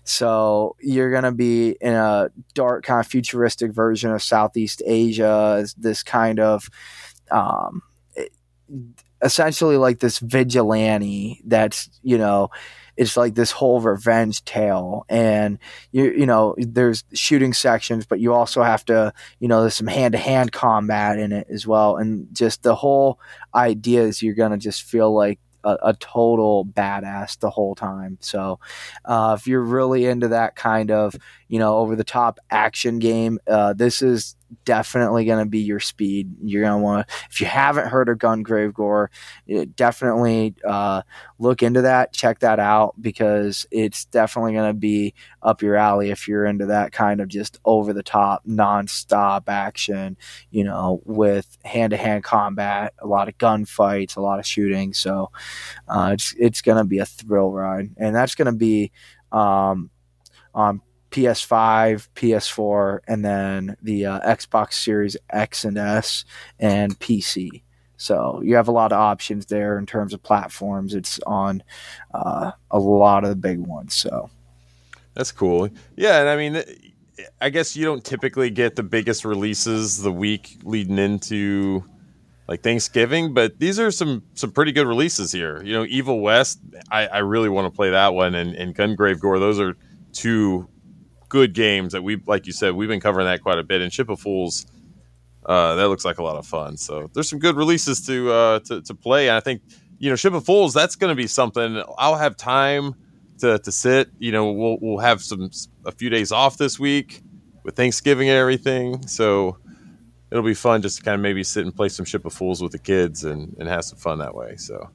so you're going to be in a dark, kind of futuristic version of Southeast Asia, this kind of. Um, essentially like this vigilante that's you know it's like this whole revenge tale and you you know there's shooting sections but you also have to you know there's some hand-to-hand combat in it as well and just the whole idea is you're to just feel like a, a total badass the whole time. So uh, if you're really into that kind of you know over the top action game, uh, this is definitely going to be your speed. You're going to want to, if you haven't heard of Gungrave Gore, definitely uh, look into that, check that out because it's definitely going to be up your alley if you're into that kind of just over the top, non-stop action, you know, with hand to hand combat, a lot of gunfights, a lot of shooting. So uh, it's, it's going to be a thrill ride. And that's going to be um, on PS5, PS4, and then the uh, Xbox Series X and S and PC. So you have a lot of options there in terms of platforms. It's on uh, a lot of the big ones. So that's cool. Yeah, and I mean, I guess you don't typically get the biggest releases the week leading into like Thanksgiving, but these are some some pretty good releases here. You know, Evil West, I, I really want to play that one, and, and Gungrave Gore. Those are two good games that we, like you said, we've been covering that quite a bit. And Ship of Fools, uh, that looks like a lot of fun. So there's some good releases to uh, to, to play. And I think you know Ship of Fools, that's going to be something I'll have time to, to sit. You know, we'll we'll have some a few days off this week with Thanksgiving and everything. So it'll be fun just to kind of maybe sit and play some Ship of Fools with the kids and, and have some fun that way. So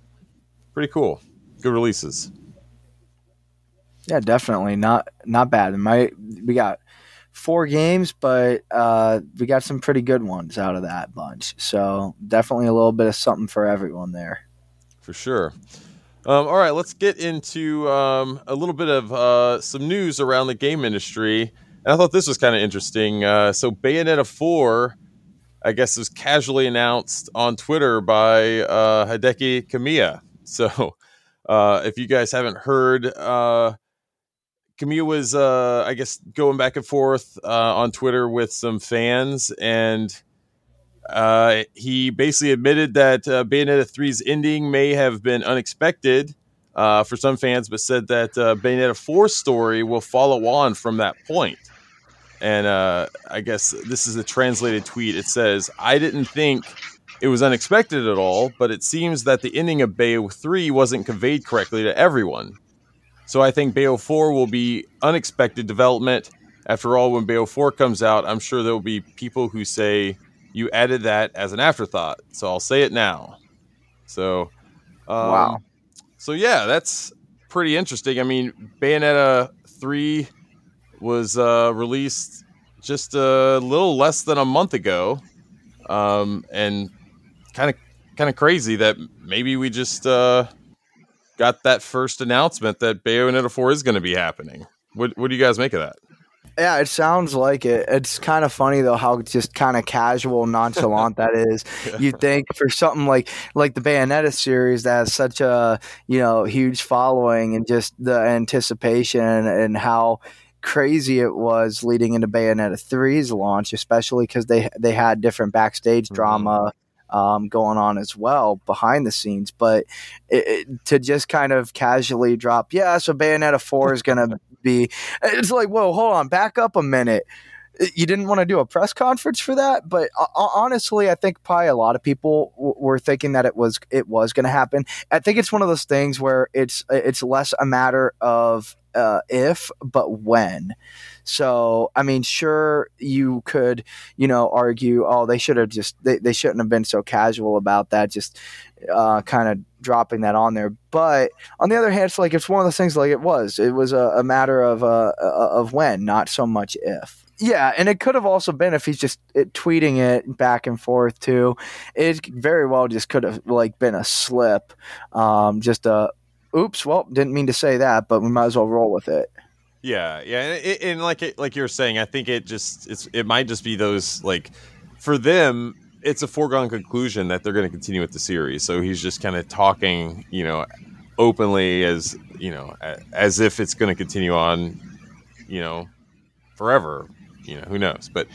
pretty cool. Good releases. Yeah, definitely not not bad. My we got four games, but uh, we got some pretty good ones out of that bunch. So definitely a little bit of something for everyone there. For sure. Um, all right, let's get into um, a little bit of uh, some news around the game industry. And I thought this was kind of interesting. Uh, so Bayonetta 4, I guess, was casually announced on Twitter by uh, Hideki Kamiya. So uh, if you guys haven't heard, uh, Kamiya was, uh, I guess, going back and forth uh, on Twitter with some fans, and uh, he basically admitted that uh, Bayonetta 3's ending may have been unexpected uh, for some fans, but said that uh, Bayonetta 4's story will follow on from that point. And uh, I guess this is a translated tweet. It says, I didn't think it was unexpected at all, but it seems that the ending of Bayo 3 wasn't conveyed correctly to everyone. So I think Bayo 4 will be unexpected development. After all, when Bayo 4 comes out, I'm sure there will be people who say you added that as an afterthought. So I'll say it now. So, um, wow. So yeah, that's pretty interesting. I mean, Bayonetta 3 was uh, released just a little less than a month ago. Um, and kind of kind of crazy that maybe we just uh, got that first announcement that Bayonetta 4 is going to be happening. What, what do you guys make of that? Yeah, it sounds like it. It's kind of funny though how just kind of casual, nonchalant that is. You think for something like like the Bayonetta series that has such a you know huge following and just the anticipation and how crazy it was leading into Bayonetta 3's launch, especially because they they had different backstage mm-hmm. drama um, going on as well behind the scenes. But it, it, to just kind of casually drop, yeah, so Bayonetta 4 is going to be, it's like, whoa, hold on, back up a minute. You didn't want to do a press conference for that, but uh, honestly, I think probably a lot of people w- were thinking that it was it was going to happen. I think it's one of those things where it's it's less a matter of uh, if, but when. So, I mean, sure, you could, you know, argue, oh, they should have just, they, they shouldn't have been so casual about that, just uh, kind of dropping that on there. But on the other hand, it's like, it's one of those things like it was. It was a, a matter of, uh, uh of when, not so much if. Yeah, and it could have also been if he's just it, tweeting it back and forth too. It very well just could have like been a slip, um, just a oops. Well, didn't mean to say that, but we might as well roll with it. Yeah, yeah, and, it, and like it, like you were saying, I think it just it's it might just be those like for them it's a foregone conclusion that they're going to continue with the series. So he's just kind of talking, you know, openly as you know as if it's going to continue on, you know, forever. You know, who knows? But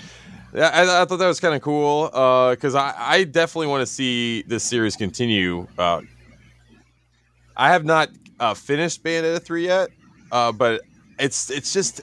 I, I thought that was kind of cool because uh, I, I definitely want to see this series continue. Uh, I have not uh, finished Bayonetta three yet, uh, but it's it's just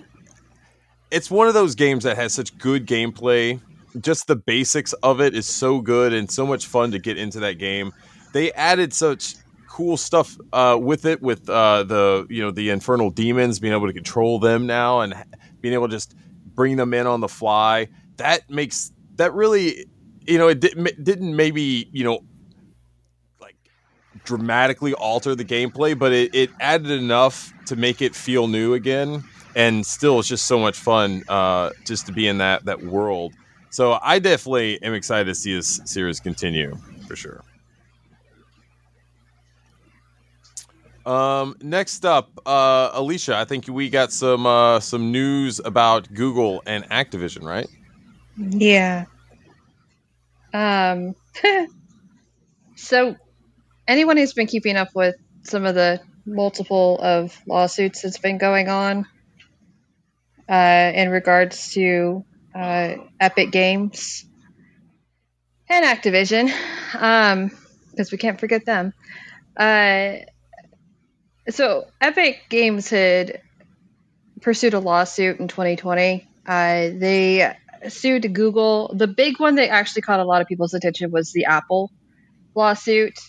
it's one of those games that has such good gameplay. Just the basics of it is so good and so much fun to get into that game. They added such cool stuff uh, with it, with uh, the you know the infernal demons being able to control them now and being able to just bring them in on the fly. That makes that really, you know, it did, didn't maybe you know dramatically alter the gameplay, but it, it added enough to make it feel new again. And still, it's just so much fun uh, just to be in that that world. So I definitely am excited to see this series continue for sure. Um, next up, uh, Alicia, I think we got some uh, some news about Google and Activision, right? Yeah. Um. so, anyone who's been keeping up with some of the multiple of lawsuits that's been going on uh, in regards to uh, Epic Games and Activision, because um, we can't forget them. Uh, so Epic Games had pursued a lawsuit in 2020. Uh, they sued Google. The big one that actually caught a lot of people's attention was the Apple lawsuit.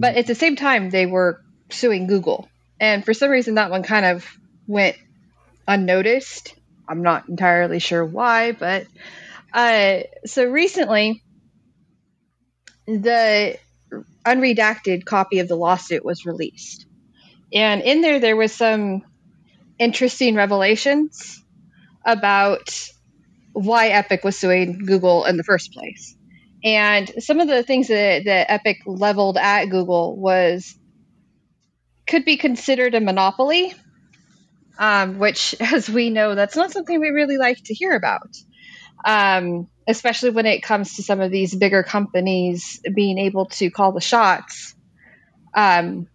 But at the same time, they were suing Google. And for some reason, that one kind of went unnoticed. I'm not entirely sure why, but uh, so recently, the unredacted copy of the lawsuit was released. And in there, there was some interesting revelations about why Epic was suing Google in the first place. And some of the things that, that Epic leveled at Google was could be considered a monopoly, um, which, as we know, that's not something we really like to hear about, um, especially when it comes to some of these bigger companies being able to call the shots. Um,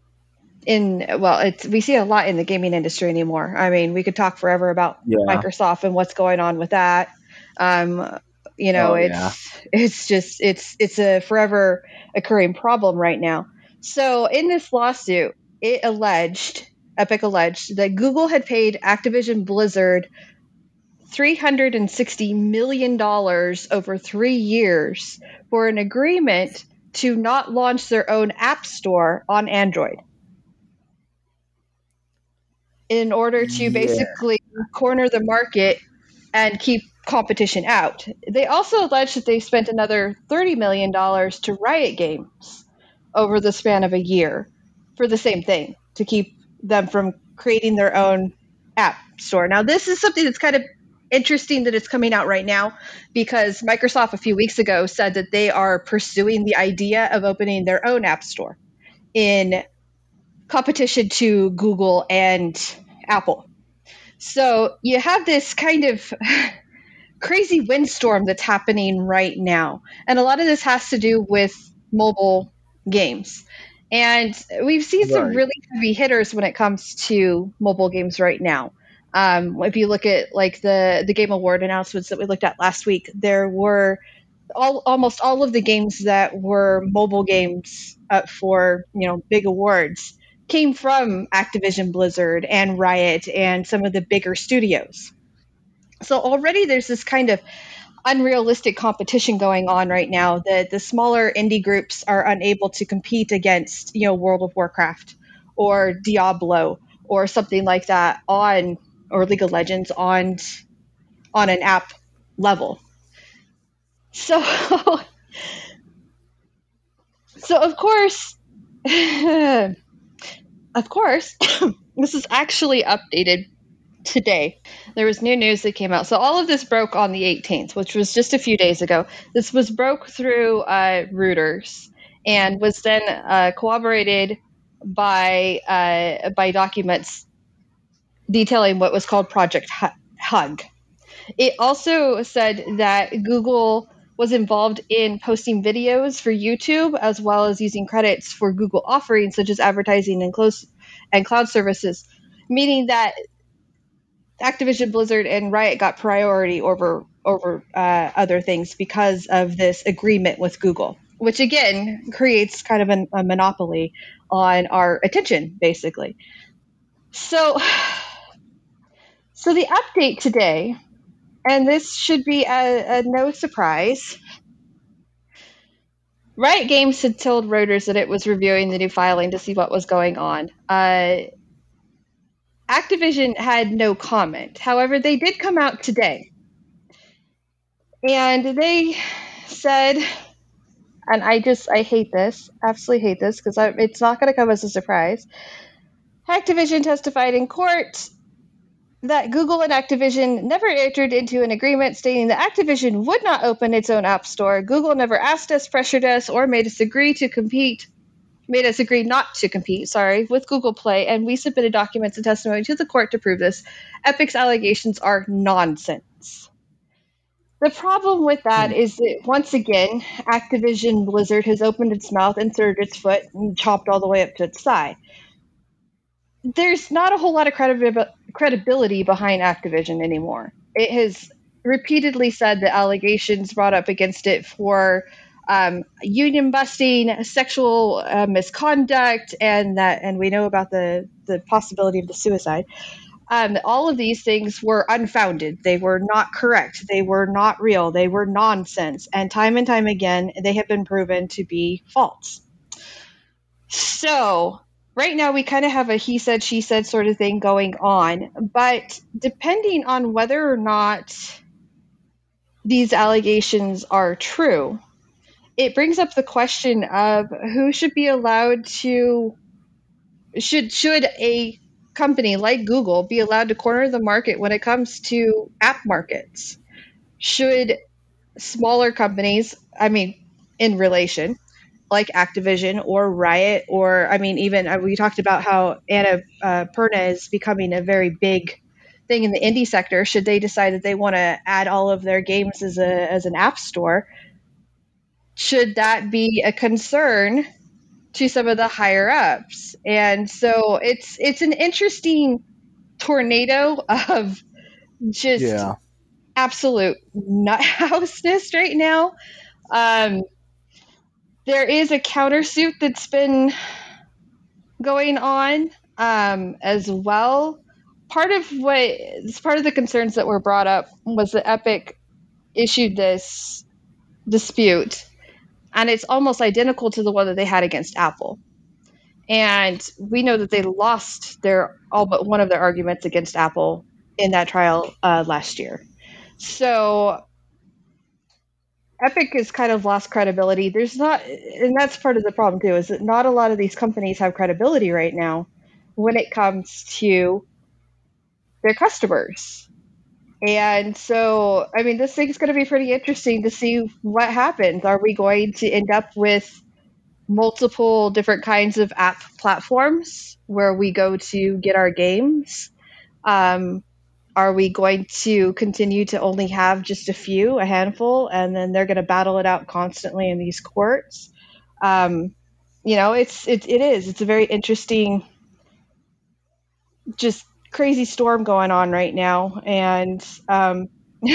in well it's we see a lot in the gaming industry anymore i mean we could talk forever about yeah. microsoft and what's going on with that um you know oh, it's yeah. it's just it's it's a forever occurring problem right now so in this lawsuit it alleged epic alleged that google had paid activision blizzard 360 million dollars over 3 years for an agreement to not launch their own app store on android in order to yeah. basically corner the market and keep competition out. They also alleged that they spent another $30 million to Riot Games over the span of a year for the same thing, to keep them from creating their own app store. Now, this is something that's kind of interesting that it's coming out right now because Microsoft a few weeks ago said that they are pursuing the idea of opening their own app store in competition to Google and Apple. So you have this kind of crazy windstorm that's happening right now. And a lot of this has to do with mobile games. And we've seen some really heavy hitters when it comes to mobile games right now. Um, if you look at like the the game award announcements that we looked at last week, there were all almost all of the games that were mobile games uh, for you know big awards came from Activision Blizzard and Riot and some of the bigger studios. So already there's this kind of unrealistic competition going on right now that the smaller indie groups are unable to compete against, you know, World of Warcraft or Diablo or something like that on or League of Legends on on an app level. So so of course of course, this is actually updated today. There was new news that came out. So all of this broke on the 18th, which was just a few days ago. This was broke through uh, Reuters and was then uh, corroborated by uh, by documents detailing what was called Project Hug. It also said that Google was involved in posting videos for YouTube as well as using credits for Google offerings such as advertising and close and cloud services, meaning that Activision Blizzard and Riot got priority over over uh, other things because of this agreement with Google, which again creates kind of an, a monopoly on our attention, basically. So, so the update today and this should be a, a no surprise. Riot Games had told Reuters that it was reviewing the new filing to see what was going on. Uh, Activision had no comment. However, they did come out today. And they said, and I just, I hate this, absolutely hate this, because it's not going to come as a surprise. Activision testified in court that Google and Activision never entered into an agreement stating that Activision would not open its own app store. Google never asked us, pressured us, or made us agree to compete made us agree not to compete, sorry, with Google Play, and we submitted documents and testimony to the court to prove this. Epic's allegations are nonsense. The problem with that hmm. is that once again, Activision Blizzard has opened its mouth, inserted its foot, and chopped all the way up to its side. There's not a whole lot of credi- credibility behind Activision anymore. It has repeatedly said the allegations brought up against it for um, union busting, sexual uh, misconduct, and that, and we know about the the possibility of the suicide. Um, all of these things were unfounded. They were not correct. They were not real. They were nonsense. And time and time again, they have been proven to be false. So, right now, we kind of have a he said, she said sort of thing going on. But depending on whether or not these allegations are true, it brings up the question of who should be allowed to should should a company like Google be allowed to corner the market when it comes to app markets? Should smaller companies, I mean, in relation, like Activision or Riot, or I mean, even uh, we talked about how Anna uh, Perna is becoming a very big thing in the indie sector. Should they decide that they want to add all of their games as a as an app store? Should that be a concern to some of the higher ups? And so it's it's an interesting tornado of just yeah. absolute nuthouseness right now. Um, there is a countersuit that's been going on um, as well. Part of what part of the concerns that were brought up was that Epic issued this dispute and it's almost identical to the one that they had against Apple. And we know that they lost their all but one of their arguments against Apple in that trial uh, last year. So Epic has kind of lost credibility. There's not, and that's part of the problem too, is that not a lot of these companies have credibility right now when it comes to their customers. And so, I mean, this thing's going to be pretty interesting to see what happens. Are we going to end up with multiple different kinds of app platforms where we go to get our games? Um, are we going to continue to only have just a few, a handful, and then they're going to battle it out constantly in these courts? Um, you know, it's it, it is. It's a very interesting, just crazy storm going on right now, and um,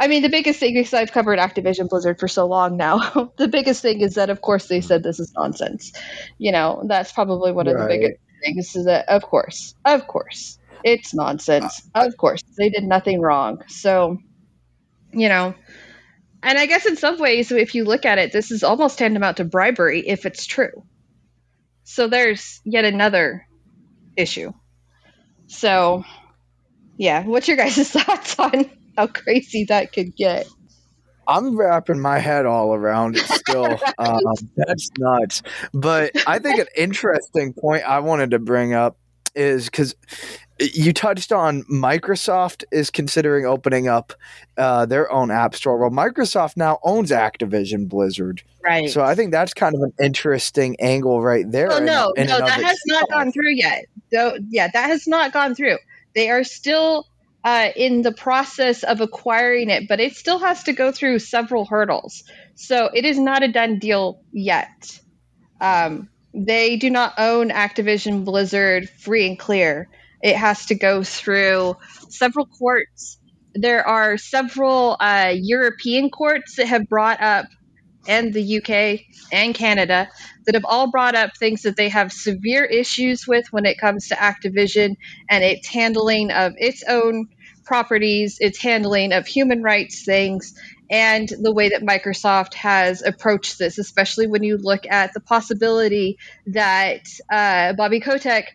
I mean, the biggest thing because I've covered Activision Blizzard for so long now. the biggest thing is that, of course, they said this is nonsense. You know, that's probably one of right. the biggest things. Is that, of course, of course, it's nonsense. Of course, they did nothing wrong. So, you know, and I guess in some ways, if you look at it, this is almost tantamount to bribery if it's true. So there's yet another issue. So, yeah, what's your guys' thoughts on how crazy that could get? I'm wrapping my head all around it still. right. um, that's nuts. But I think an interesting point I wanted to bring up is because you touched on Microsoft is considering opening up uh, their own app store. Well, Microsoft now owns Activision Blizzard, right? So I think that's kind of an interesting angle right there. Well, no, in, no, that has not gone through yet. So, yeah, that has not gone through. They are still uh, in the process of acquiring it, but it still has to go through several hurdles. So it is not a done deal yet. Um, they do not own Activision Blizzard free and clear. It has to go through several courts. There are several uh, European courts that have brought up, and the UK and Canada, that have all brought up things that they have severe issues with when it comes to Activision and its handling of its own properties, its handling of human rights things, and the way that Microsoft has approached this, especially when you look at the possibility that uh, Bobby Kotick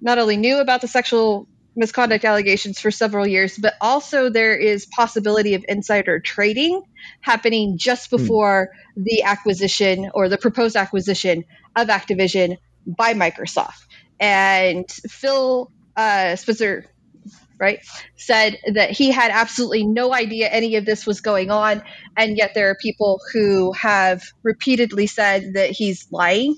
not only knew about the sexual misconduct allegations for several years, but also there is possibility of insider trading happening just hmm. before mm. the acquisition or the proposed acquisition of Activision by Microsoft. And Phil uh, Spencer, right, said that he had absolutely no idea any of this was going on, and yet there are people who have repeatedly said that he's lying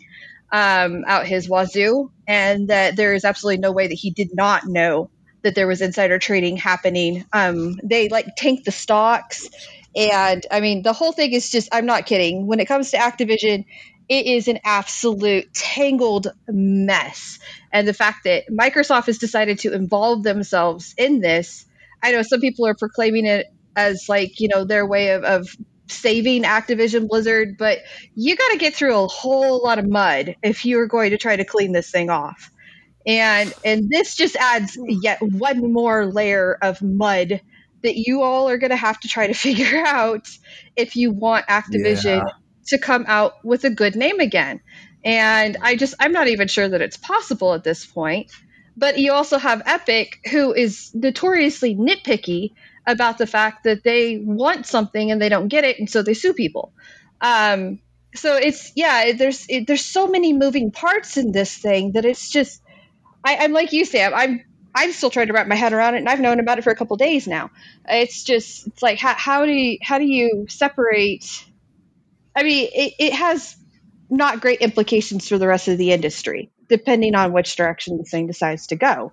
um, out his wazoo, and that there is absolutely no way that he did not know that there was insider trading happening. Um, they like tank the stocks, and I mean the whole thing is just I'm not kidding. When it comes to Activision, it is an absolute tangled mess. And the fact that Microsoft has decided to involve themselves in this, I know some people are proclaiming it as like, you know, their way of, of saving Activision Blizzard, but you got to get through a whole lot of mud if you are going to try to clean this thing off. And and this just adds yet one more layer of mud that you all are going to have to try to figure out if you want Activision yeah to come out with a good name again. And I just, I'm not even sure that it's possible at this point. But you also have Epic, who is notoriously nitpicky about the fact that they want something and they don't get it, and so they sue people. Um, so it's yeah, there's it, there's so many moving parts in this thing that it's just. I, I'm like you, Sam. I'm I'm still trying to wrap my head around it, and I've known about it for a couple days now. It's just it's like how, how do you, how do you separate I mean, it, it has not great implications for the rest of the industry, depending on which direction the thing decides to go.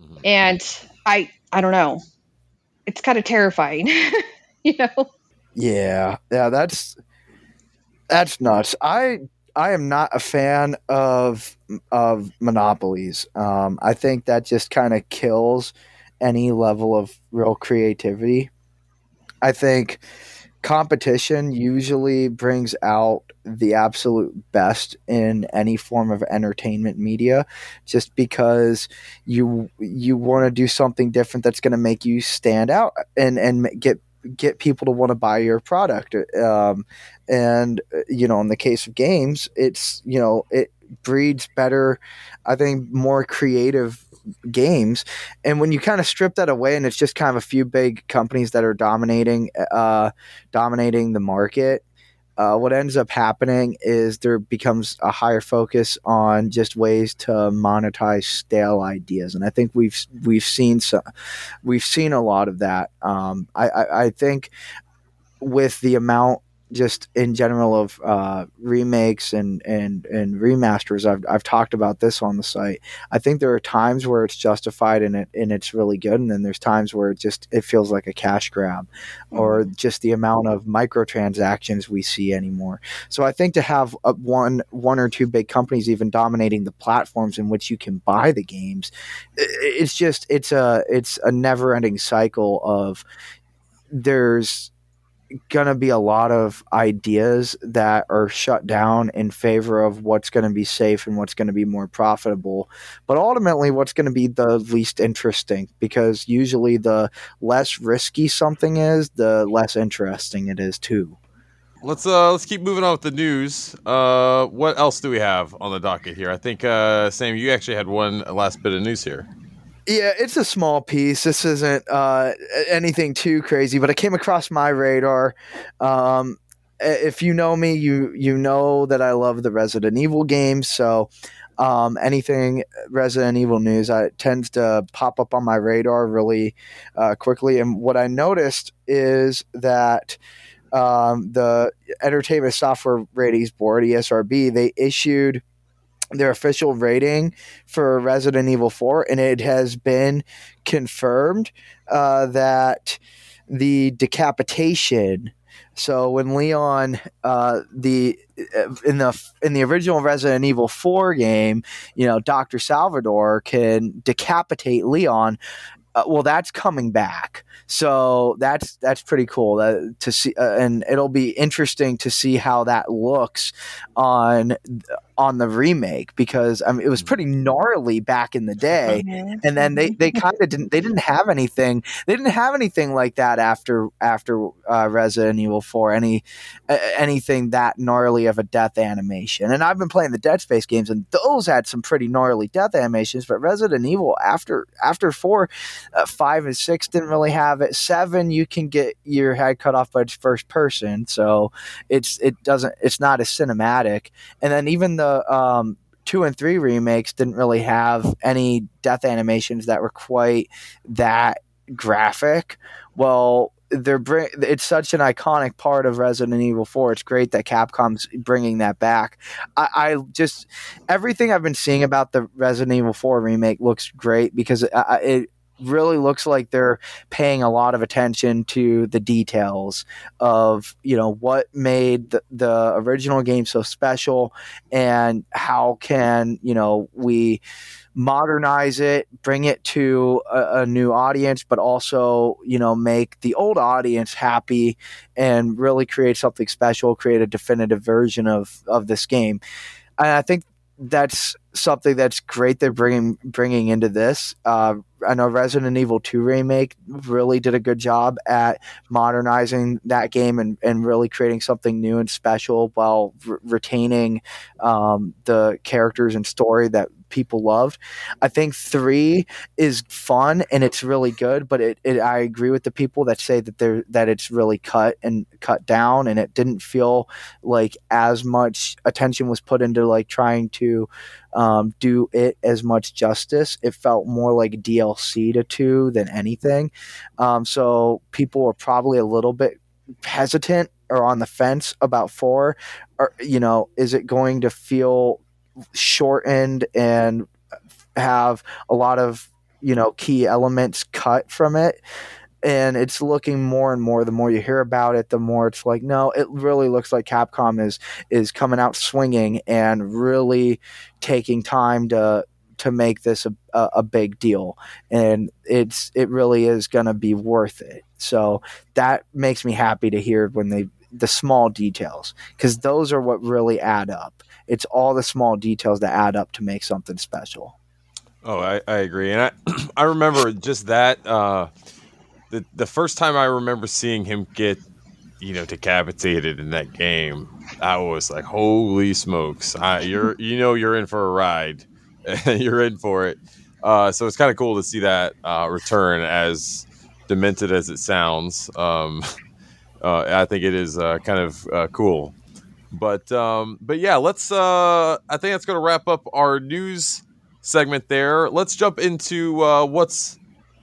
Mm-hmm. And I, I don't know. It's kind of terrifying, you know. Yeah, yeah, that's that's nuts. I I am not a fan of of monopolies. Um, I think that just kind of kills any level of real creativity. I think competition usually brings out the absolute best in any form of entertainment media just because you you want to do something different that's going to make you stand out and and get get people to want to buy your product. Um, and you know in the case of games it's you know it breeds better i think more creative games. And when you kind of strip that away, and it's just kind of a few big companies that are dominating, uh, dominating the market. Uh, what ends up happening is there becomes a higher focus on just ways to monetize stale ideas, and I think we've we've seen some, we've seen a lot of that. Um, I, I, I think with the amount just in general of uh, remakes and, and, and remasters. I've, I've talked about this on the site. I think there are times where it's justified and it and it's really good, and then there's times where it just it feels like a cash grab, mm-hmm. or just the amount of microtransactions we see anymore. So I think to have a, one one or two big companies even dominating the platforms in which you can buy the games, it's just it's a it's a never ending cycle of there's going to be a lot of ideas that are shut down in favor of what's going to be safe and what's going to be more profitable. But ultimately, what's going to be the least interesting because usually the less risky something is, the less interesting it is too. Let's uh let's keep moving on with the news. Uh, what else do we have on the docket here? I think uh, Sam, you actually had one last bit of news here. Yeah, it's a small piece. This isn't uh, anything too crazy, but it came across my radar. Um, if you know me, you you know that I love the Resident Evil games. So um, anything Resident Evil news I, tends to pop up on my radar really uh, quickly. And what I noticed is that um, the Entertainment Software Ratings Board (ESRB) they issued their official rating for Resident Evil 4, and it has been confirmed uh, that the decapitation. So when Leon, uh, the in the in the original Resident Evil 4 game, you know, Doctor Salvador can decapitate Leon. Uh, well, that's coming back, so that's that's pretty cool uh, to see, uh, and it'll be interesting to see how that looks on on the remake because I mean it was Mm. pretty gnarly back in the day, Mhm. and then they they kind of didn't they didn't have anything they didn't have anything like that after after uh, Resident Evil Four any uh, anything that gnarly of a death animation. And I've been playing the Dead Space games, and those had some pretty gnarly death animations. But Resident Evil after after four, uh, five and six didn't really have it. Seven, you can get your head cut off by its first person, so it's it doesn't it's not as cinematic. And then even the um, two and three remakes didn't really have any death animations that were quite that graphic. Well, they're it's such an iconic part of Resident Evil 4. It's great that Capcom's bringing that back. I, I just everything I've been seeing about the Resident Evil 4 remake looks great because it, it really looks like they're paying a lot of attention to the details of you know what made the, the original game so special and how can you know we modernize it, bring it to a, a, new audience, but also, you know, make the old audience happy and really create something special, create a definitive version of, of this game. And I think that's something that's great they're bringing bringing into this. Uh, I know Resident Evil 2 remake really did a good job at modernizing that game and, and really creating something new and special while re- retaining um, the characters and story that people loved. I think three is fun and it's really good, but it, it I agree with the people that say that there that it's really cut and cut down and it didn't feel like as much attention was put into like trying to um, do it as much justice. It felt more like DLC to two than anything. Um, so people were probably a little bit hesitant or on the fence about four. Or you know, is it going to feel shortened and have a lot of you know key elements cut from it? And it's looking more and more the more you hear about it the more it's like no it really looks like capcom is is coming out swinging and really taking time to to make this a, a, big deal. And it's it really is going to be worth it. So that makes me happy to hear when they the small details because those are what really add up. It's all the small details that add up to make something special. Oh i, I agree. And i i remember just that uh the the first time I remember seeing him get, you know, decapitated in that game, I was like, "Holy smokes! I, you're you know you're in for a ride, you're in for it." Uh, so it's kind of cool to see that uh, return, as demented as it sounds. Um, uh, I think it is uh, kind of uh, cool. But um, but yeah, let's. Uh, I think that's going to wrap up our news segment there. Let's jump into what's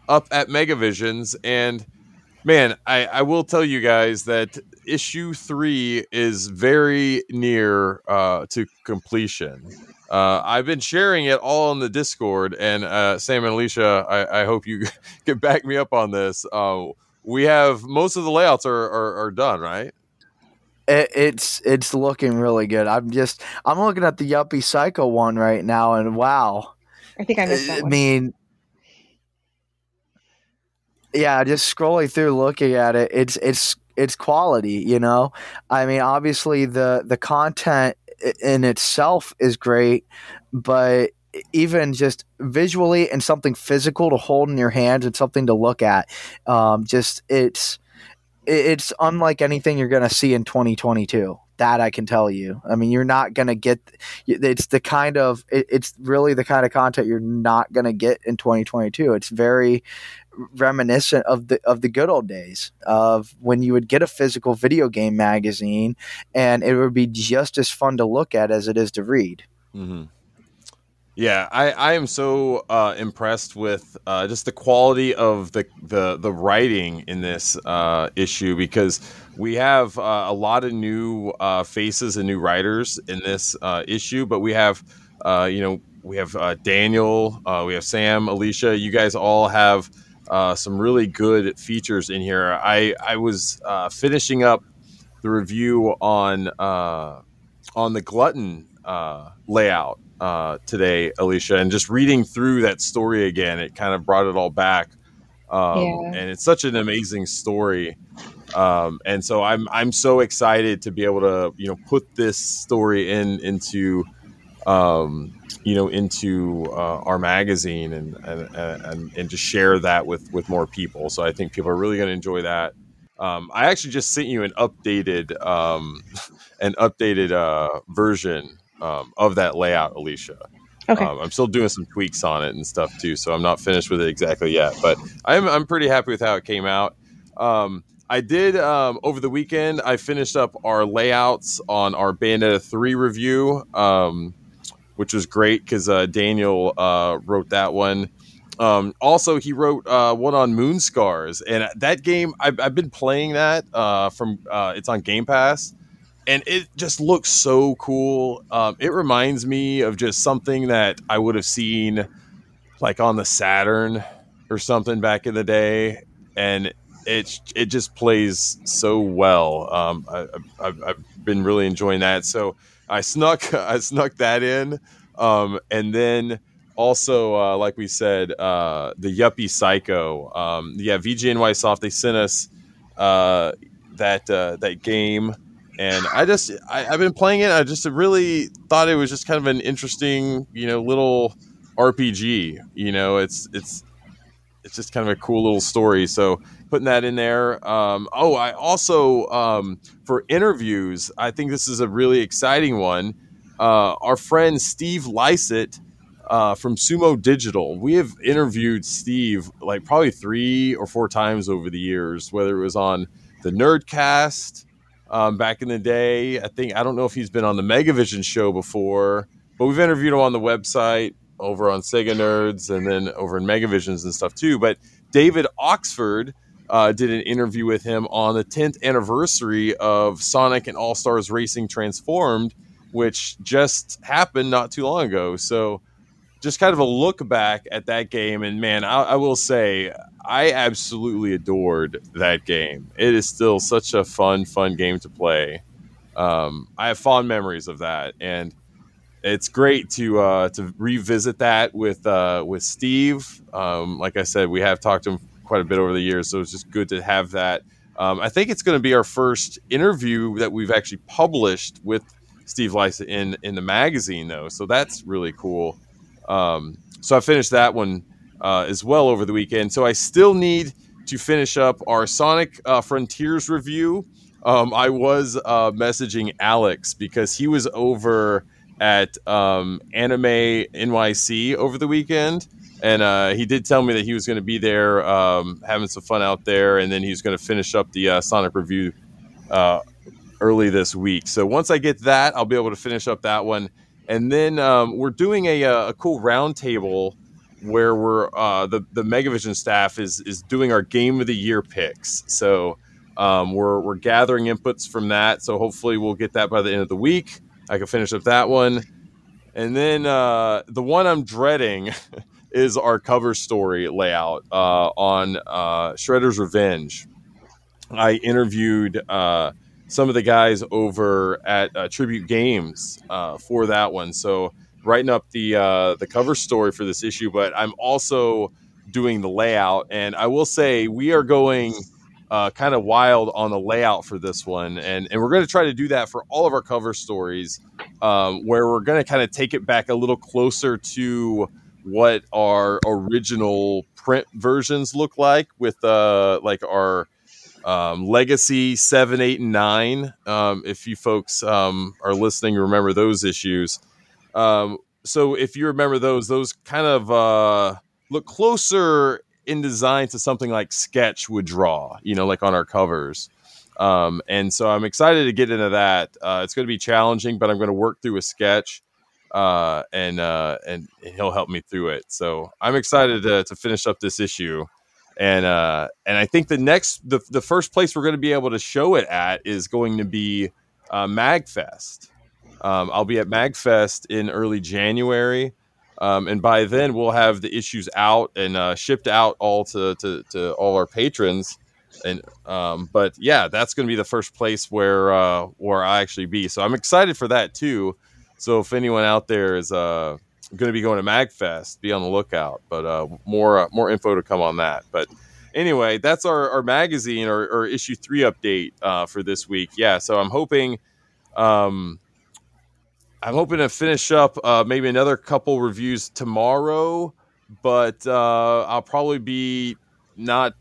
up at Megavisions. And man, I, I will tell you guys that issue three is very near uh, to completion. Uh, I've been sharing it all on the Discord, and uh, Sam and Alicia, I, I hope you can back me up on this. Uh, we have most of the layouts are, are, are done, right? It, it's it's looking really good. I'm just I'm looking at the Yuppie Psycho one right now, and wow. I think I missed that I mean, yeah, just scrolling through, looking at it, it's it's it's quality. You know, I mean, obviously the the content in itself is great, but even just visually and something physical to hold in your hands and something to look at, um, just it's it's unlike anything you're going to see in 2022 that i can tell you i mean you're not going to get it's the kind of it's really the kind of content you're not going to get in 2022 it's very reminiscent of the of the good old days of when you would get a physical video game magazine and it would be just as fun to look at as it is to read mm-hmm. Yeah, I, I am so uh, impressed with uh, just the quality of the the, the writing in this uh, issue because we have uh, a lot of new uh, faces and new writers in this uh, issue, but we have you know we have Daniel, we have Sam, Alicia. You guys all have some really good features in here. I I was finishing up the review on on the glutton layout uh, today, Alicia, and just reading through that story again, it kind of brought it all back. Um, yeah. And it's such an amazing story, um, and so I'm I'm so excited to be able to you know put this story in into um, you know, into uh, our magazine and, and and and to share that with with more people. So I think people are really going to enjoy that. Um, I actually just sent you an updated um, an updated uh, version um, of that layout, Alicia. Okay. Um, I'm still doing some tweaks on it and stuff too, so I'm not finished with it exactly yet. But I'm I'm pretty happy with how it came out. Um, I did um, over the weekend. I finished up our layouts on our Bayonetta three review, um, which was great because uh, Daniel uh, wrote that one. Um, also, he wrote uh, one on Moonscars, and that game I've, I've been playing that uh, from. Uh, it's on Game Pass, and it just looks so cool. Um, it reminds me of just something that I would have seen like on the Saturn or something back in the day, and it it just plays so well. Um, I, have I've been really enjoying that. So I snuck I snuck that in, um, and then also uh, like we said, uh, the Yuppie Psycho. Um, yeah, VGNY Soft they sent us uh, that uh, that game and I just I, have been playing it. I just really thought it was just kind of an interesting, you know, little RPG. You know, it's it's it's just kind of a cool little story. So putting that in there. Um, oh, I also um, for interviews, I think this is a really exciting one. Uh, our friend Steve Lycett uh, from Sumo Digital. We have interviewed Steve like probably three or four times over the years, whether it was on the Nerdcast um, back in the day. I think I don't know if he's been on the Megavision show before, but we've interviewed him on the website over on Sega Nerds and then over in Megavisions and stuff too. But David Oxford uh, did an interview with him on the 10th anniversary of Sonic and All Stars Racing Transformed, which just happened not too long ago. So just kind of a look back at that game. And man, I, I, will say, I absolutely adored that game. It is still such a fun, fun game to play. Um, I have fond memories of that, and it's great to uh, to revisit that with uh, with Steve. Um, like I said, we have talked to him quite a bit over the years, so it's just good to have that. Um, I think it's going to be our first interview that we've actually published with Steve Lycett in in the magazine, though. So that's really cool. Um, so I finished that one uh, as well over the weekend. So I still need to finish up our Sonic uh, Frontiers review. Um, I was uh, messaging Alex because he was over at um, Anime NYC over the weekend. And uh, he did tell me that he was going to be there um, having some fun out there. And then he's going to finish up the uh, Sonic review uh, early this week. So once I get that, I'll be able to finish up that one and then um, we're doing a, uh, a cool roundtable where we're uh, the the Megavision staff is is doing our game of the year picks. So um, we're we're gathering inputs from that. So hopefully we'll get that by the end of the week. I can finish up that one, and then uh, the one I'm dreading is our cover story layout uh, on uh, Shredder's Revenge. I interviewed uh, some of the guys over at uh, Tribute Games uh, for that one. So writing up the uh, the cover story for this issue, but I'm also doing the layout. And I will say we are going kind of wild on the layout for this one, and and we're going to try to do that for all of our cover stories, um, where we're going to kind of take it back a little closer to what our original print versions look like with uh like our um, Legacy seven, eight, and nine. Um, if you folks um, are listening, remember those issues. Um, so if you remember those, those kind of uh, look closer in design to something like Sketch would draw. You know, like on our covers. Um, and so I'm excited to get into that. Uh, it's going to be challenging, but I'm going to work through a sketch. Uh, and, uh, and he'll help me through it. So I'm excited to, to finish up this issue and uh, and I think the next the the first place we're going to be able to show it at is going to be uh, Magfest. Um, I'll be at Magfest in early January, um, and by then we'll have the issues out and uh, shipped out all to, to, to all our patrons. And um, but yeah, that's going to be the first place where uh, where I actually be. So I'm excited for that too. So if anyone out there is uh, going to be going to Magfest. Be on the lookout. But uh, more uh, more info to come on that. But anyway, that's our, our magazine or, or issue three update uh, for this week. Yeah, so I'm hoping. Um, I'm hoping to finish up uh, maybe another couple reviews tomorrow, but uh, I'll probably be not.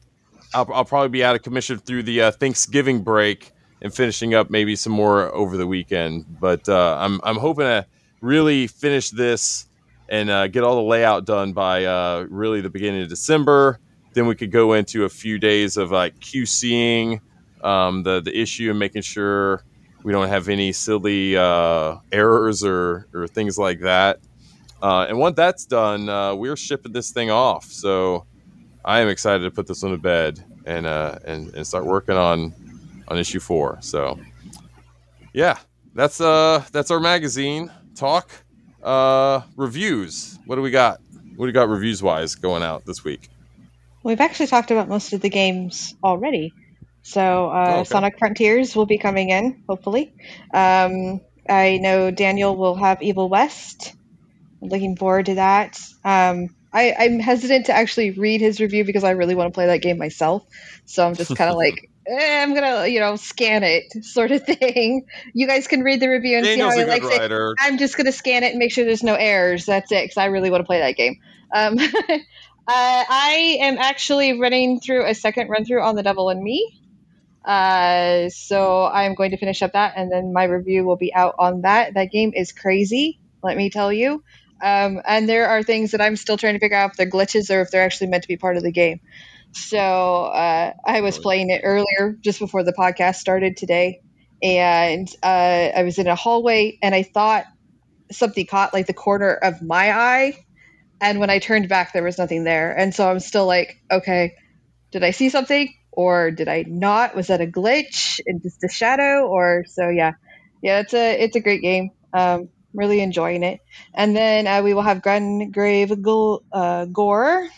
I'll, I'll, probably be out of commission through the uh, Thanksgiving break and finishing up maybe some more over the weekend. But uh, I'm I'm hoping to really finish this and uh, get all the layout done by uh, really the beginning of December. Then we could go into a few days of like QCing um, the the issue and making sure we don't have any silly uh, errors or or things like that. Uh, and once that's done, uh, we're shipping this thing off. So I am excited to put this on the bed and and and start working on on issue four. So yeah, that's uh that's our magazine talk. Uh, reviews. What do we got? What do we got reviews wise going out this week? We've actually talked about most of the games already. So uh, oh, okay. Sonic Frontiers will be coming in, hopefully. Um, I know Daniel will have Evil West. I'm looking forward to that. Um, I, I'm hesitant to actually read his review because I really want to play that game myself. So I'm just kind of like, eh, I'm gonna, you know, scan it, sort of thing. You guys can read the review and Daniel's see how likes writer. it. I'm just gonna scan it and make sure there's no errors. That's it, because I really want to play that game. Um, uh, I am actually running through a second run through on The Devil and Me. Uh, so I'm going to finish up that, and then my review will be out on that. That game is crazy, let me tell you. Um, and there are things that I'm still trying to figure out if they're glitches or if they're actually meant to be part of the game. So uh, I was playing it earlier, just before the podcast started today, and uh, I was in a hallway, and I thought something caught like the corner of my eye, and when I turned back, there was nothing there, and so I'm still like, okay, did I see something or did I not? Was that a glitch and just a shadow? Or so yeah, yeah, it's a it's a great game. Um, really enjoying it. And then uh, we will have Gungrave Go- uh, Gore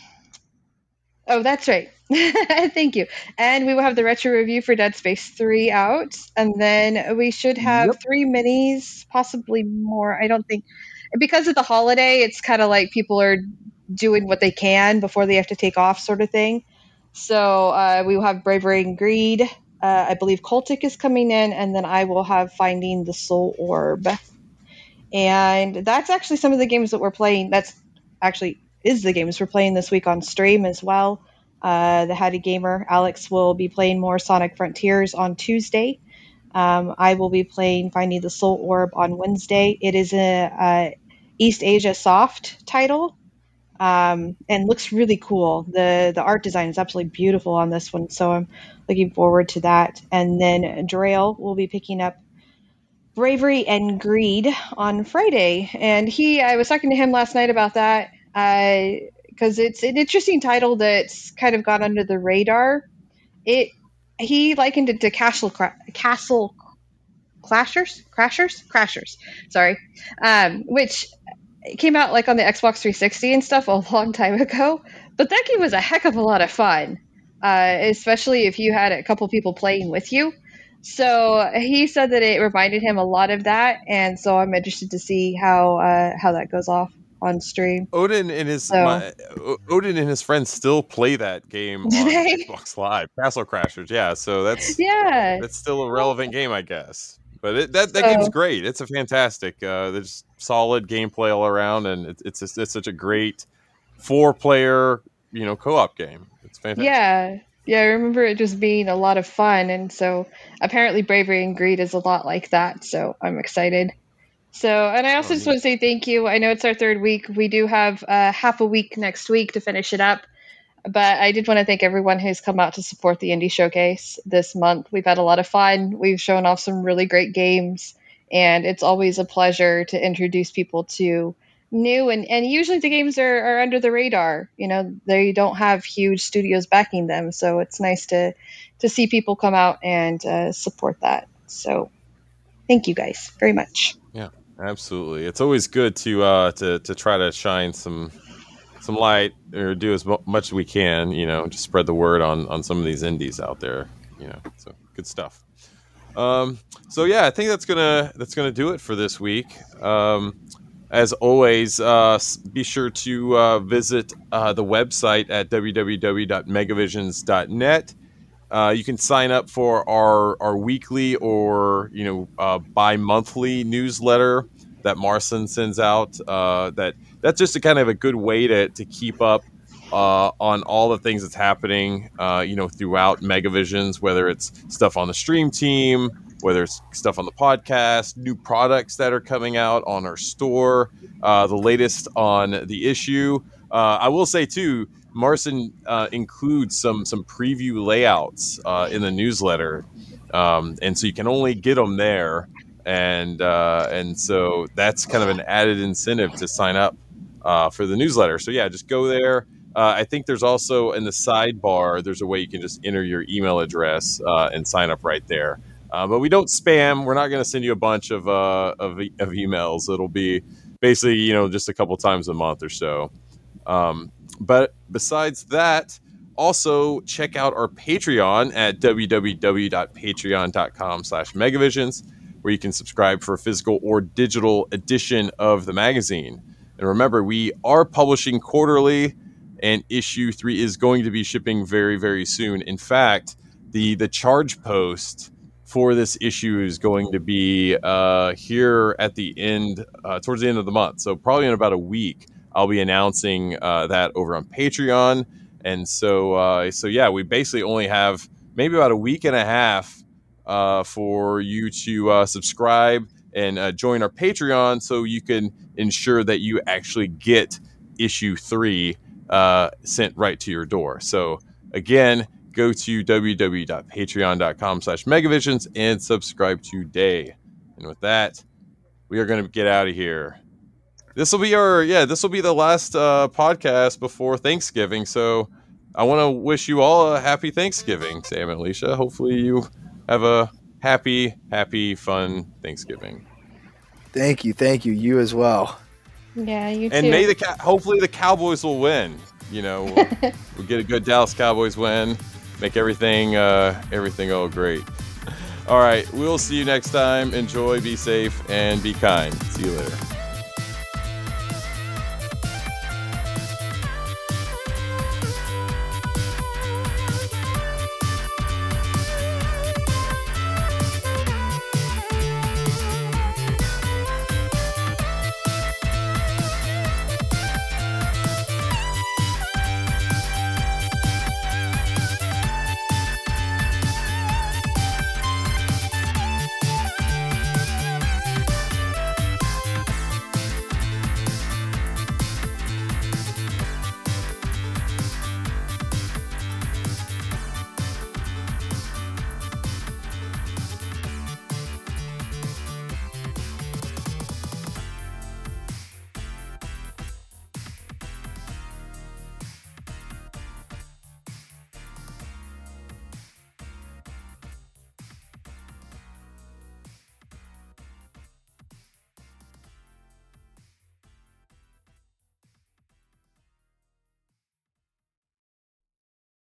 Oh, that's right. Thank you. And we will have the retro review for Dead Space 3 out. And then we should have yep. three minis, possibly more. I don't think. Because of the holiday, it's kind of like people are doing what they can before they have to take off, sort of thing. So uh, we will have Bravery and Greed. Uh, I believe Cultic is coming in. And then I will have Finding the Soul Orb. And that's actually some of the games that we're playing. That's actually is the games we're playing this week on stream as well. Uh, the Hattie Gamer, Alex will be playing more Sonic Frontiers on Tuesday. Um, I will be playing Finding the Soul Orb on Wednesday. It is a, a eastasiasoft title um, and looks really cool. the The art design is absolutely beautiful on this one, so I'm looking forward to that. And then Drail will be picking up Bravery and Greed on Friday, and he I was talking to him last night about that because uh, it's an interesting title that's kind of gone under the radar. It he likened it to Castle Castle Clashers, Crashers, Crashers. Sorry, um, which came out like on the Xbox 360 and stuff a long time ago. But that game was a heck of a lot of fun, uh, especially if you had a couple people playing with you. So he said that it reminded him a lot of that, and so I'm interested to see how uh, how that goes off on stream. Odin and his so. my, Odin and his friends still play that game on Xbox Live, Castle Crashers. Yeah, so that's yeah, that's still a relevant game, I guess. But it, that that so. game's great. It's a fantastic. Uh, there's solid gameplay all around, and it, it's just, it's such a great four player you know co-op game. It's fantastic. Yeah. Yeah, I remember it just being a lot of fun, and so apparently Bravery and Greed is a lot like that. So I'm excited. So, and I also just want to say thank you. I know it's our third week. We do have uh, half a week next week to finish it up. But I did want to thank everyone who's come out to support the Indie Showcase this month. We've had a lot of fun. We've shown off some really great games. And it's always a pleasure to introduce people to new and, and usually the games are, are under the radar. You know, they don't have huge studios backing them. So it's nice to, to see people come out and uh, support that. So thank you guys very much. Absolutely, it's always good to uh, to to try to shine some some light or do as much as we can. You know, just spread the word on on some of these indies out there. You know, so good stuff. Um, so yeah, I think that's gonna that's gonna do it for this week. Um, as always, uh, be sure to uh, visit uh, the website at www.megavisions.net. Uh, you can sign up for our, our weekly or you know uh, bi-monthly newsletter that Marson sends out. Uh, that that's just a kind of a good way to to keep up uh, on all the things that's happening, uh, you know, throughout Megavisions, whether it's stuff on the stream team, whether it's stuff on the podcast, new products that are coming out on our store, uh, the latest on the issue. Uh, I will say too, Marson uh, includes some some preview layouts in the newsletter, um, and so you can only get them there, and and so that's kind of an added incentive to sign up for the newsletter. So yeah, just go there uh, I think there's also in the sidebar, there's a way you can just enter your email address uh, and sign up right there. Uh, but we don't spam. We're not going to send you a bunch of, uh, of, of emails. It'll be basically, you know, just a couple times a month or so. Um, but besides that, also check out our Patreon at www.patreon.com slash megavisions, where you can subscribe for a physical or digital edition of the magazine. And remember, we are publishing quarterly and issue three is going to be shipping very very soon. In fact, the the charge post for this issue is going to be uh, here at the end, uh, towards the end of the month. So probably in about a week, I'll be announcing uh, that over on Patreon. And so, uh, so yeah, we basically only have maybe about a week and a half uh, for you to uh, subscribe and uh, join our Patreon, so you can ensure that you actually get issue three uh, sent right to your door. So again, go to www.patreon.com slash megavisions and subscribe today. And with that, we are going to get out of here. This will be our, yeah, this will be the last uh, podcast before Thanksgiving. So I want to wish you all a happy Thanksgiving, Sam and Alicia. Hopefully you have a happy, happy, fun Thanksgiving. Thank you. Thank you. You as well. Yeah, you and may the hopefully the Cowboys will win. You know, we'll, we'll, get a good Dallas Cowboys win, make everything uh, everything all great. All right, we'll see you next time. Enjoy, be safe, and be kind. See you later.